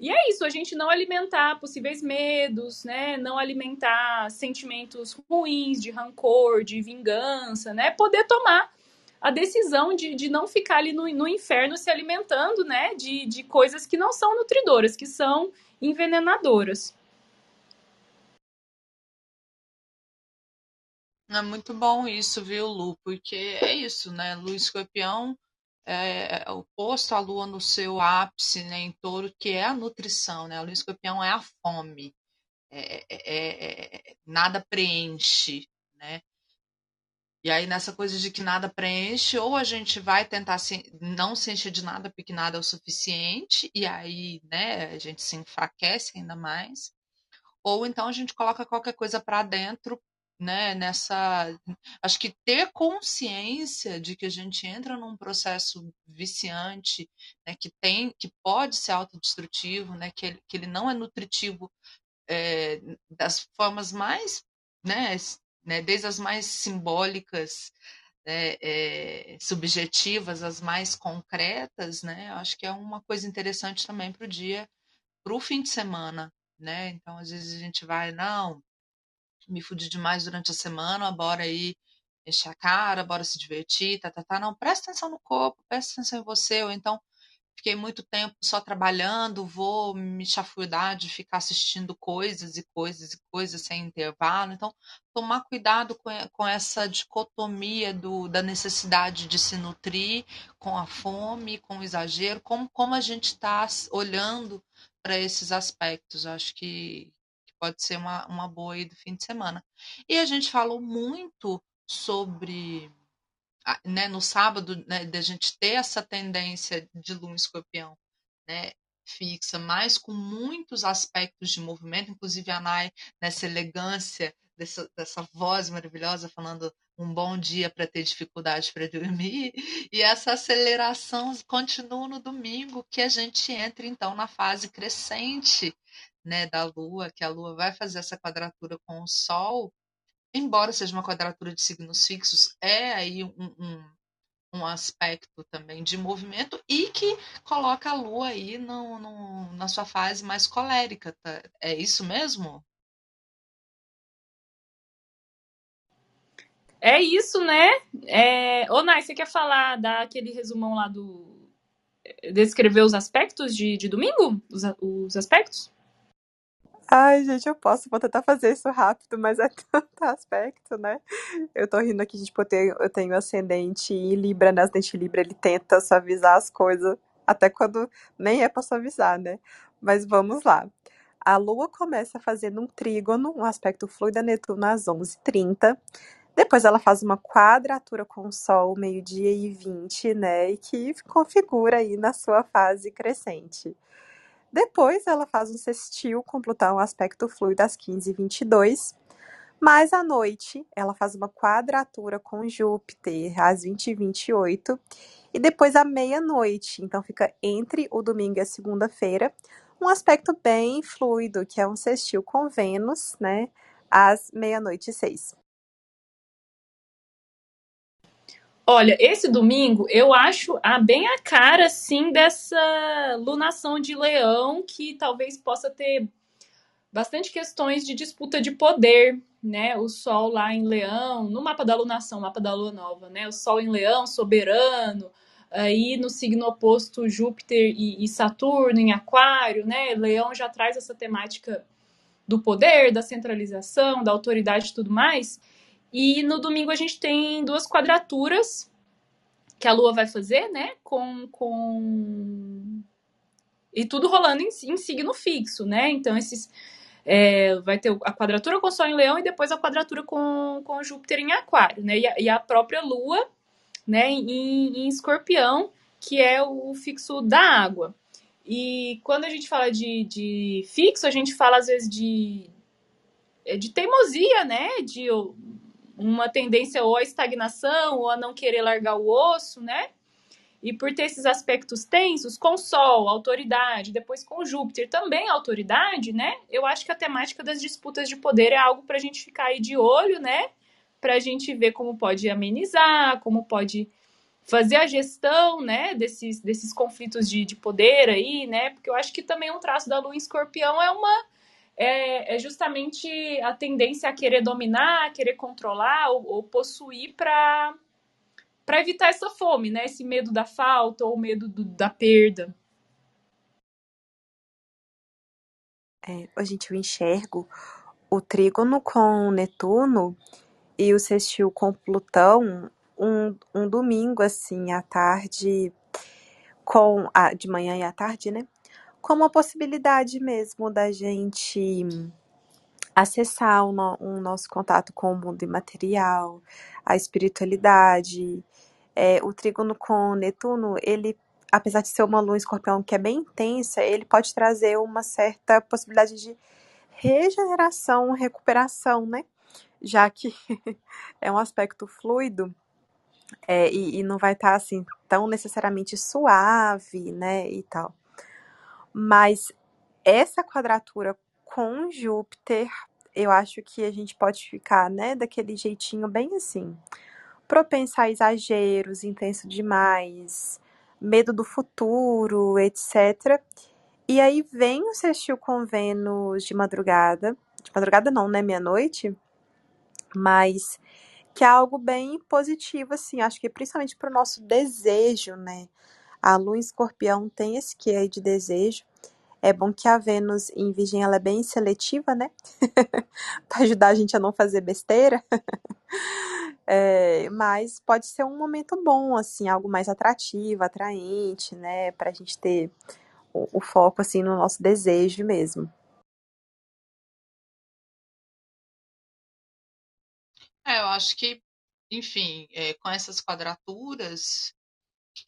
E é isso, a gente não alimentar possíveis medos, né? Não alimentar sentimentos ruins, de rancor, de vingança, né? Poder tomar a decisão de, de não ficar ali no, no inferno se alimentando, né? De, de coisas que não são nutridoras, que são envenenadoras. É muito bom isso, viu, Lu? Porque é isso, né? Lu Escorpião é, é oposto à lua no seu ápice, né, em touro, que é a nutrição, né? A lua escorpião é a fome, é, é, é, nada preenche, né? E aí nessa coisa de que nada preenche, ou a gente vai tentar se, não se encher de nada porque nada é o suficiente, e aí, né, a gente se enfraquece ainda mais, ou então a gente coloca qualquer coisa para dentro né, nessa. Acho que ter consciência de que a gente entra num processo viciante, né, que tem, que pode ser autodestrutivo, né, que, ele, que ele não é nutritivo é, das formas mais, né, né, desde as mais simbólicas, né, é, subjetivas, as mais concretas, né, acho que é uma coisa interessante também para o dia, para o fim de semana, né? Então, às vezes a gente vai, não, me fudi demais durante a semana, bora aí encher a cara, bora se divertir, tá, tá, tá. Não, presta atenção no corpo, presta atenção em você, ou então fiquei muito tempo só trabalhando, vou me chafurdar de ficar assistindo coisas e coisas e coisas sem intervalo. Então, tomar cuidado com, com essa dicotomia do, da necessidade de se nutrir com a fome, com o exagero, como, como a gente está olhando para esses aspectos. Acho que, pode ser uma, uma boa aí do fim de semana. E a gente falou muito sobre, né, no sábado, né, da gente ter essa tendência de lua escorpião, né, fixa, mas com muitos aspectos de movimento, inclusive a Nai, nessa elegância, dessa, dessa voz maravilhosa, falando um bom dia para ter dificuldade para dormir, e essa aceleração continua no domingo, que a gente entra então na fase crescente né, da Lua, que a Lua vai fazer essa quadratura com o Sol, embora seja uma quadratura de signos fixos, é aí um, um, um aspecto também de movimento e que coloca a Lua aí no, no, na sua fase mais colérica. Tá? É isso mesmo? É isso, né? É... Ô, Nai, você quer falar daquele resumão lá do. Descrever os aspectos de, de domingo? Os, os aspectos? Ai, gente, eu posso, vou tentar fazer isso rápido, mas é tanto aspecto, né? Eu tô rindo aqui, eu tenho, eu tenho ascendente em Libra, né? Ascendente Libra, ele tenta suavizar as coisas, até quando nem é pra suavizar, né? Mas vamos lá. A Lua começa fazendo um trígono, um aspecto fluido a Netuno às 11h30. Depois ela faz uma quadratura com o Sol, meio-dia e 20, né? E que configura aí na sua fase crescente. Depois ela faz um sextil com Plutão, aspecto fluido às 15h22. Mais à noite, ela faz uma quadratura com Júpiter às 20h28. E depois à meia-noite, então fica entre o domingo e a segunda-feira, um aspecto bem fluido, que é um sextil com Vênus, né? Às meia-noite e seis. Olha, esse domingo eu acho bem a cara, sim, dessa lunação de leão que talvez possa ter bastante questões de disputa de poder, né? O Sol lá em Leão, no mapa da lunação, mapa da lua nova, né? O Sol em Leão, soberano, aí no signo oposto Júpiter e, e Saturno em Aquário, né? Leão já traz essa temática do poder, da centralização, da autoridade e tudo mais. E no domingo a gente tem duas quadraturas que a Lua vai fazer, né? Com. com... E tudo rolando em, em signo fixo, né? Então, esses. É, vai ter a quadratura com o Sol em Leão e depois a quadratura com, com Júpiter em Aquário, né? E a, e a própria Lua, né, em, em Escorpião, que é o fixo da água. E quando a gente fala de, de fixo, a gente fala às vezes de, de teimosia, né? De uma tendência ou à estagnação ou a não querer largar o osso, né? E por ter esses aspectos tensos, com Sol, autoridade, depois com Júpiter, também autoridade, né? Eu acho que a temática das disputas de poder é algo para a gente ficar aí de olho, né? Para a gente ver como pode amenizar, como pode fazer a gestão, né? Desses, desses conflitos de, de poder aí, né? Porque eu acho que também um traço da Lua em Escorpião é uma é, é justamente a tendência a querer dominar, a querer controlar ou, ou possuir para para evitar essa fome, né? Esse medo da falta ou medo do, da perda. É, a gente eu enxergo o trígono com Netuno e o sextil com Plutão um, um domingo assim à tarde com a, de manhã e à tarde, né? Como a possibilidade mesmo da gente acessar o, no, o nosso contato com o mundo imaterial, a espiritualidade. É, o trígono com Netuno, ele, apesar de ser uma lua escorpião que é bem intensa, ele pode trazer uma certa possibilidade de regeneração, recuperação, né? Já que é um aspecto fluido é, e, e, não vai estar tá, assim tão necessariamente suave, né? E tal. Mas essa quadratura com Júpiter, eu acho que a gente pode ficar, né, daquele jeitinho bem assim. Propensa a exageros, intenso demais, medo do futuro, etc. E aí vem o sextil com Vênus de madrugada. De madrugada não, né? Meia-noite. Mas que é algo bem positivo, assim. Acho que principalmente para o nosso desejo, né? A lua em escorpião tem esse que aí de desejo. É bom que a Vênus em Virgem ela é bem seletiva, né? para ajudar a gente a não fazer besteira. É, mas pode ser um momento bom, assim, algo mais atrativo, atraente, né? Para a gente ter o, o foco, assim, no nosso desejo mesmo. É, eu acho que, enfim, é, com essas quadraturas,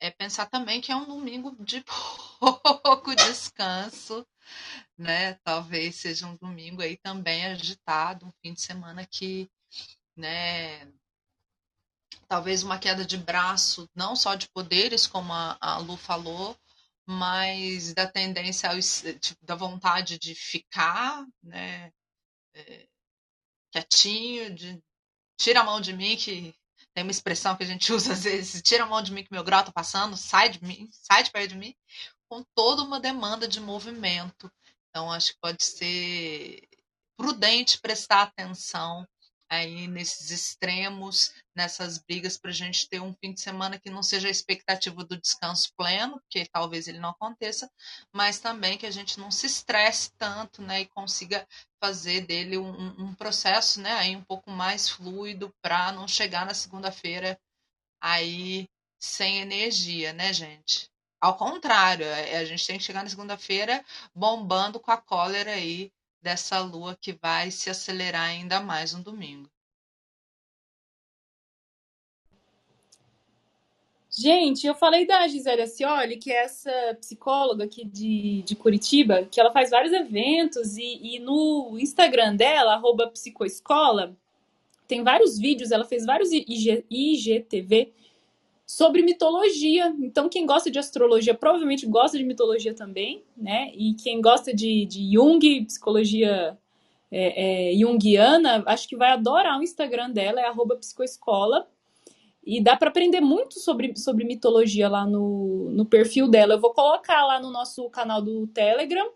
é pensar também que é um domingo de pouco descanso, né? Talvez seja um domingo aí também agitado, um fim de semana que, né? Talvez uma queda de braço, não só de poderes, como a, a Lu falou, mas da tendência ao, tipo, da vontade de ficar, né? É, quietinho, de tira a mão de mim que tem uma expressão que a gente usa às vezes, tira a mão de mim que meu grau tá passando, sai de mim, sai de perto de mim, com toda uma demanda de movimento. Então, acho que pode ser prudente prestar atenção aí nesses extremos, nessas brigas, para a gente ter um fim de semana que não seja a expectativa do descanso pleno, porque talvez ele não aconteça, mas também que a gente não se estresse tanto, né, e consiga fazer dele um, um processo, né, aí um pouco mais fluido para não chegar na segunda-feira aí sem energia, né, gente? Ao contrário, é, a gente tem que chegar na segunda-feira bombando com a cólera aí dessa lua que vai se acelerar ainda mais no domingo. Gente, eu falei da Gisele Ascioli, que é essa psicóloga aqui de, de Curitiba, que ela faz vários eventos e, e no Instagram dela, arroba psicoescola, tem vários vídeos, ela fez vários IG, IGTV sobre mitologia. Então, quem gosta de astrologia provavelmente gosta de mitologia também, né? E quem gosta de, de Jung, psicologia é, é, junguiana, acho que vai adorar o Instagram dela, é arroba psicoescola. E dá para aprender muito sobre, sobre mitologia lá no, no perfil dela. Eu vou colocar lá no nosso canal do Telegram,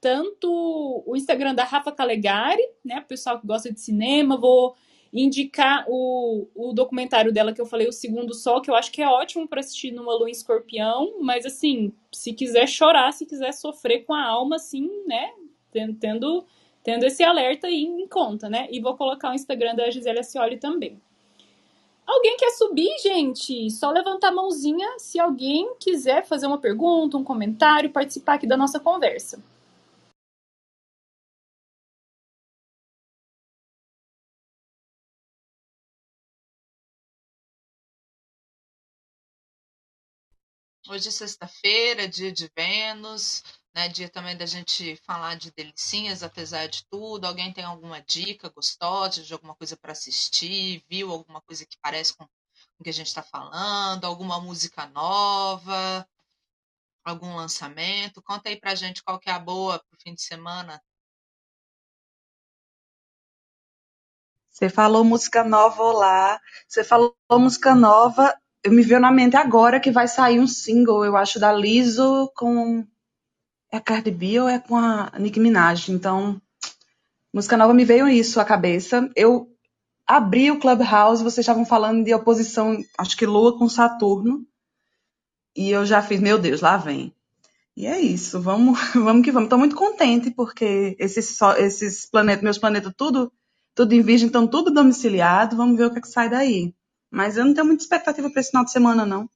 tanto o Instagram da Rafa Calegari, né? O pessoal que gosta de cinema, vou indicar o, o documentário dela que eu falei, O Segundo Sol, que eu acho que é ótimo para assistir numa lua em escorpião, mas assim, se quiser chorar, se quiser sofrer com a alma, assim, né? Tendo, tendo esse alerta aí em conta, né? E vou colocar o Instagram da Gisele Ascioli também. Alguém quer subir, gente? Só levantar a mãozinha se alguém quiser fazer uma pergunta, um comentário, participar aqui da nossa conversa. Hoje é sexta-feira, dia de Vênus, né? Dia também da gente falar de delicinhas, apesar de tudo. Alguém tem alguma dica gostosa de alguma coisa para assistir? Viu alguma coisa que parece com o que a gente está falando? Alguma música nova? Algum lançamento? Conta aí pra gente qual que é a boa pro fim de semana. Você falou música nova, olá. Você falou música nova, me veio na mente agora que vai sair um single, eu acho, da Lizzo com. É a Cardi B ou é com a Nicki Minaj? Então, música nova me veio isso à cabeça. Eu abri o Clubhouse, vocês estavam falando de oposição, acho que Lua com Saturno. E eu já fiz, meu Deus, lá vem. E é isso, vamos, vamos que vamos. Estou muito contente porque esses, esses planetas, meus planetas, tudo, tudo em virgem, estão tudo domiciliado. Vamos ver o que, é que sai daí. Mas eu não tenho muita expectativa para esse final de semana, não.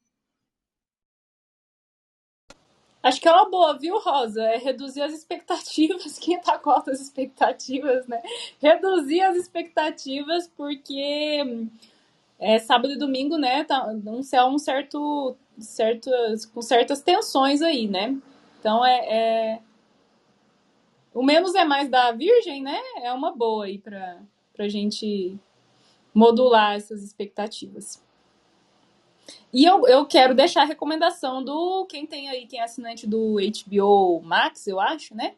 Acho que é uma boa, viu, Rosa? É reduzir as expectativas. Quem tá com altas expectativas, né? Reduzir as expectativas, porque é, sábado e domingo, né? Tá um céu um certo, certas, com certas tensões aí, né? Então é, é, o menos é mais da Virgem, né? É uma boa aí pra, pra gente modular essas expectativas. E eu, eu quero deixar a recomendação do quem tem aí, quem é assinante do HBO Max, eu acho, né?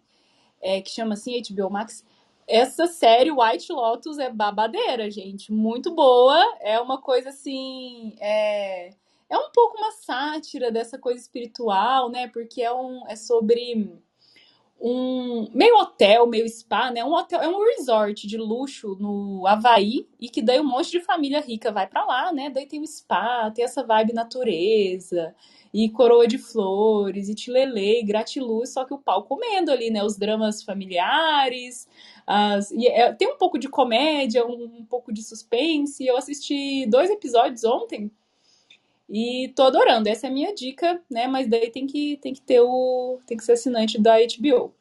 É, que chama assim HBO Max. Essa série White Lotus é babadeira, gente. Muito boa. É uma coisa assim. É, é um pouco uma sátira dessa coisa espiritual, né? Porque é, um, é sobre um meio hotel, meio spa, né? Um hotel, é um resort de luxo no Havaí e que daí um monte de família rica vai para lá, né? Daí tem o spa, tem essa vibe natureza e coroa de flores e tilelê, e gratiluz, só que o pau comendo ali, né? Os dramas familiares, as, e é, tem um pouco de comédia, um, um pouco de suspense. Eu assisti dois episódios ontem e tô adorando. Essa é a minha dica, né? Mas daí tem que, tem que ter o. Tem que ser assinante da HBO.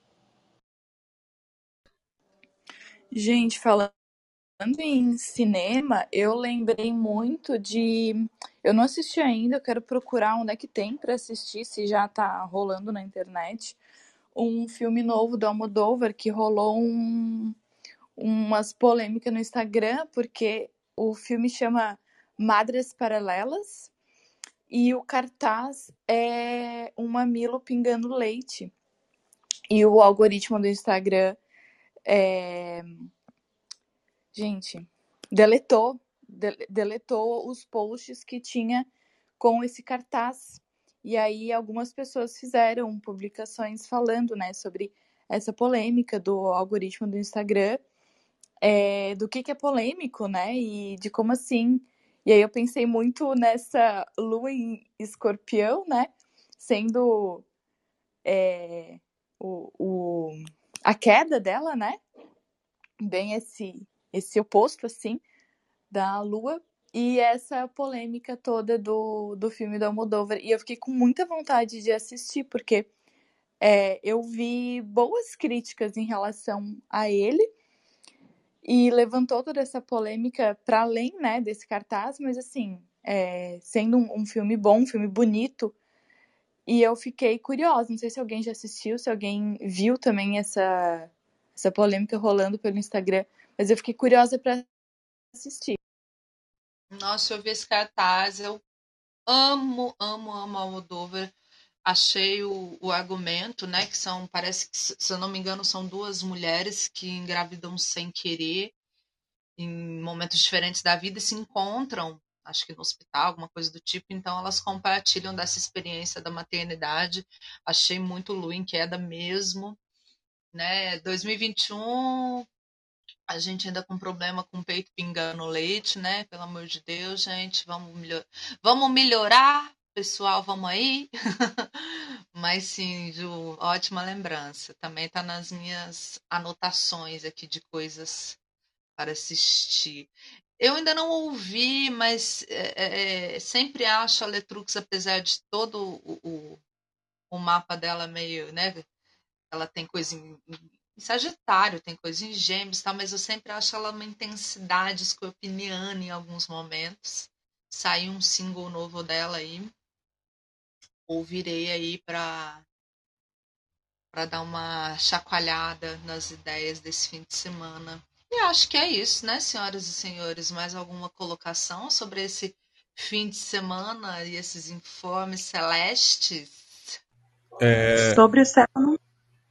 Gente, falando em cinema, eu lembrei muito de. Eu não assisti ainda, eu quero procurar onde é que tem para assistir, se já tá rolando na internet. Um filme novo do Almodóvar que rolou um, umas polêmicas no Instagram, porque o filme chama Madres Paralelas e o cartaz é um mamilo pingando leite. E o algoritmo do Instagram é... Gente, deletou deletou os posts que tinha com esse cartaz. E aí algumas pessoas fizeram publicações falando, né, sobre essa polêmica do algoritmo do Instagram, é, do que, que é polêmico, né, e de como assim. E aí eu pensei muito nessa lua em escorpião, né, sendo é, o, o, a queda dela, né, bem esse, esse oposto, assim, da lua, e essa polêmica toda do, do filme do Almodóvar. E eu fiquei com muita vontade de assistir, porque é, eu vi boas críticas em relação a ele e levantou toda essa polêmica para além né, desse cartaz, mas assim, é, sendo um, um, filme bom, um filme bonito, e eu fiquei curiosa. Não sei se alguém já assistiu, se alguém viu também essa, essa polêmica rolando pelo Instagram, mas eu fiquei curiosa para assistir. Nossa, eu vi esse cartaz, eu amo, amo, amo Almodóvar. Achei o, o argumento, né, que são, parece que, se eu não me engano, são duas mulheres que engravidam sem querer, em momentos diferentes da vida, e se encontram, acho que no hospital, alguma coisa do tipo, então elas compartilham dessa experiência da maternidade. Achei muito Lu em queda mesmo, né? 2021 a gente ainda com problema com o peito pingando leite, né? Pelo amor de Deus, gente, vamos, melhor... vamos melhorar, pessoal, vamos aí. Mas sim, Ju, ótima lembrança. Também tá nas minhas anotações aqui de coisas para assistir. Eu ainda não ouvi, mas é, é, sempre acho a Letrux, apesar de todo o, o, o mapa dela meio, né? Ela tem coisa em, Sagitário tem coisa em gêmeos, tá? mas eu sempre acho ela uma intensidade escorpiana em alguns momentos. Saiu um single novo dela aí. Ouvirei aí para para dar uma chacoalhada nas ideias desse fim de semana. E acho que é isso, né, senhoras e senhores? Mais alguma colocação sobre esse fim de semana e esses informes celestes? É... Sobre o céu,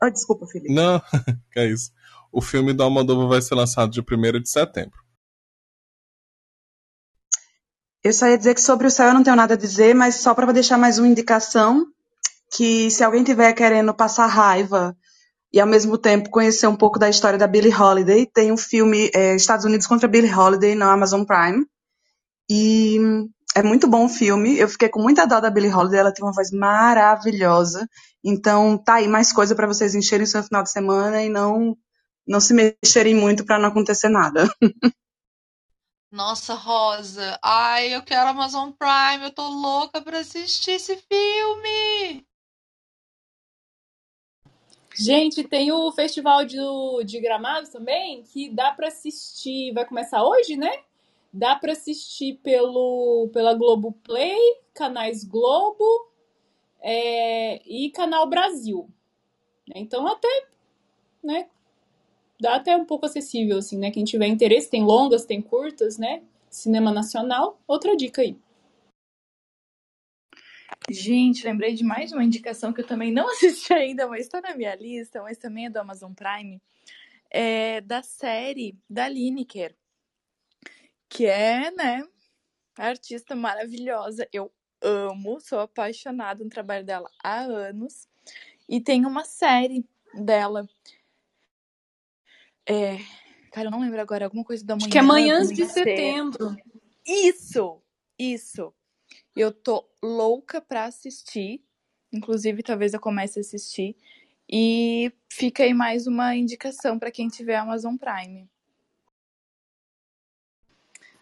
Oh, desculpa, Felipe. Não, que é isso. O filme da Almodóvar vai ser lançado de 1 de setembro. Eu só ia dizer que sobre o céu eu não tenho nada a dizer, mas só para deixar mais uma indicação, que se alguém tiver querendo passar raiva e ao mesmo tempo conhecer um pouco da história da Billie Holiday, tem um filme é, Estados Unidos contra Billie Holiday no Amazon Prime. E é muito bom o filme. Eu fiquei com muita dó da Billie Holiday, ela tem uma voz maravilhosa. Então, tá aí mais coisa para vocês encherem o seu final de semana e não não se mexerem muito para não acontecer nada. Nossa, Rosa. Ai, eu quero Amazon Prime. Eu tô louca pra assistir esse filme. Gente, tem o Festival de, de Gramado também, que dá para assistir. Vai começar hoje, né? Dá para assistir pelo, pela Globoplay, canais Globo é, e Canal Brasil. Então, até, né, dá até um pouco acessível, assim, né? Quem tiver interesse, tem longas, tem curtas, né? Cinema nacional, outra dica aí. Gente, lembrei de mais uma indicação que eu também não assisti ainda, mas está na minha lista, mas também é do Amazon Prime, é da série da Lineker, que é, né, artista maravilhosa. Eu amo, sou apaixonada no trabalho dela há anos. E tem uma série dela. É, cara, eu não lembro agora, alguma coisa da manhã. Que é Manhãs de Setembro. Isso, isso. Eu tô louca pra assistir. Inclusive, talvez eu comece a assistir. E fica aí mais uma indicação para quem tiver Amazon Prime.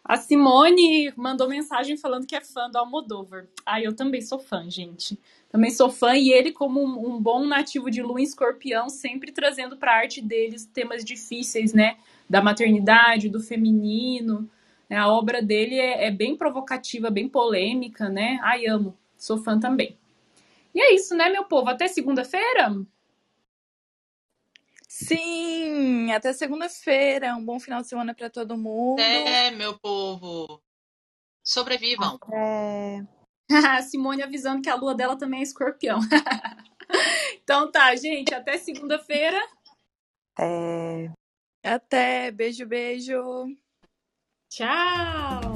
A Simone mandou mensagem falando que é fã do Almodóvar. Ah, eu também sou fã, gente. Também sou fã e ele, como um, um bom nativo de lua em escorpião, sempre trazendo para a arte deles temas difíceis, né? Da maternidade, do feminino. Né? A obra dele é, é bem provocativa, bem polêmica, né? Ai, amo. Sou fã também. E é isso, né, meu povo? Até segunda-feira? Sim, até segunda-feira. Um bom final de semana para todo mundo. É, meu povo. Sobrevivam. Simone avisando que a lua dela também é escorpião. então tá, gente. Até segunda-feira. É... Até. Beijo, beijo. Tchau.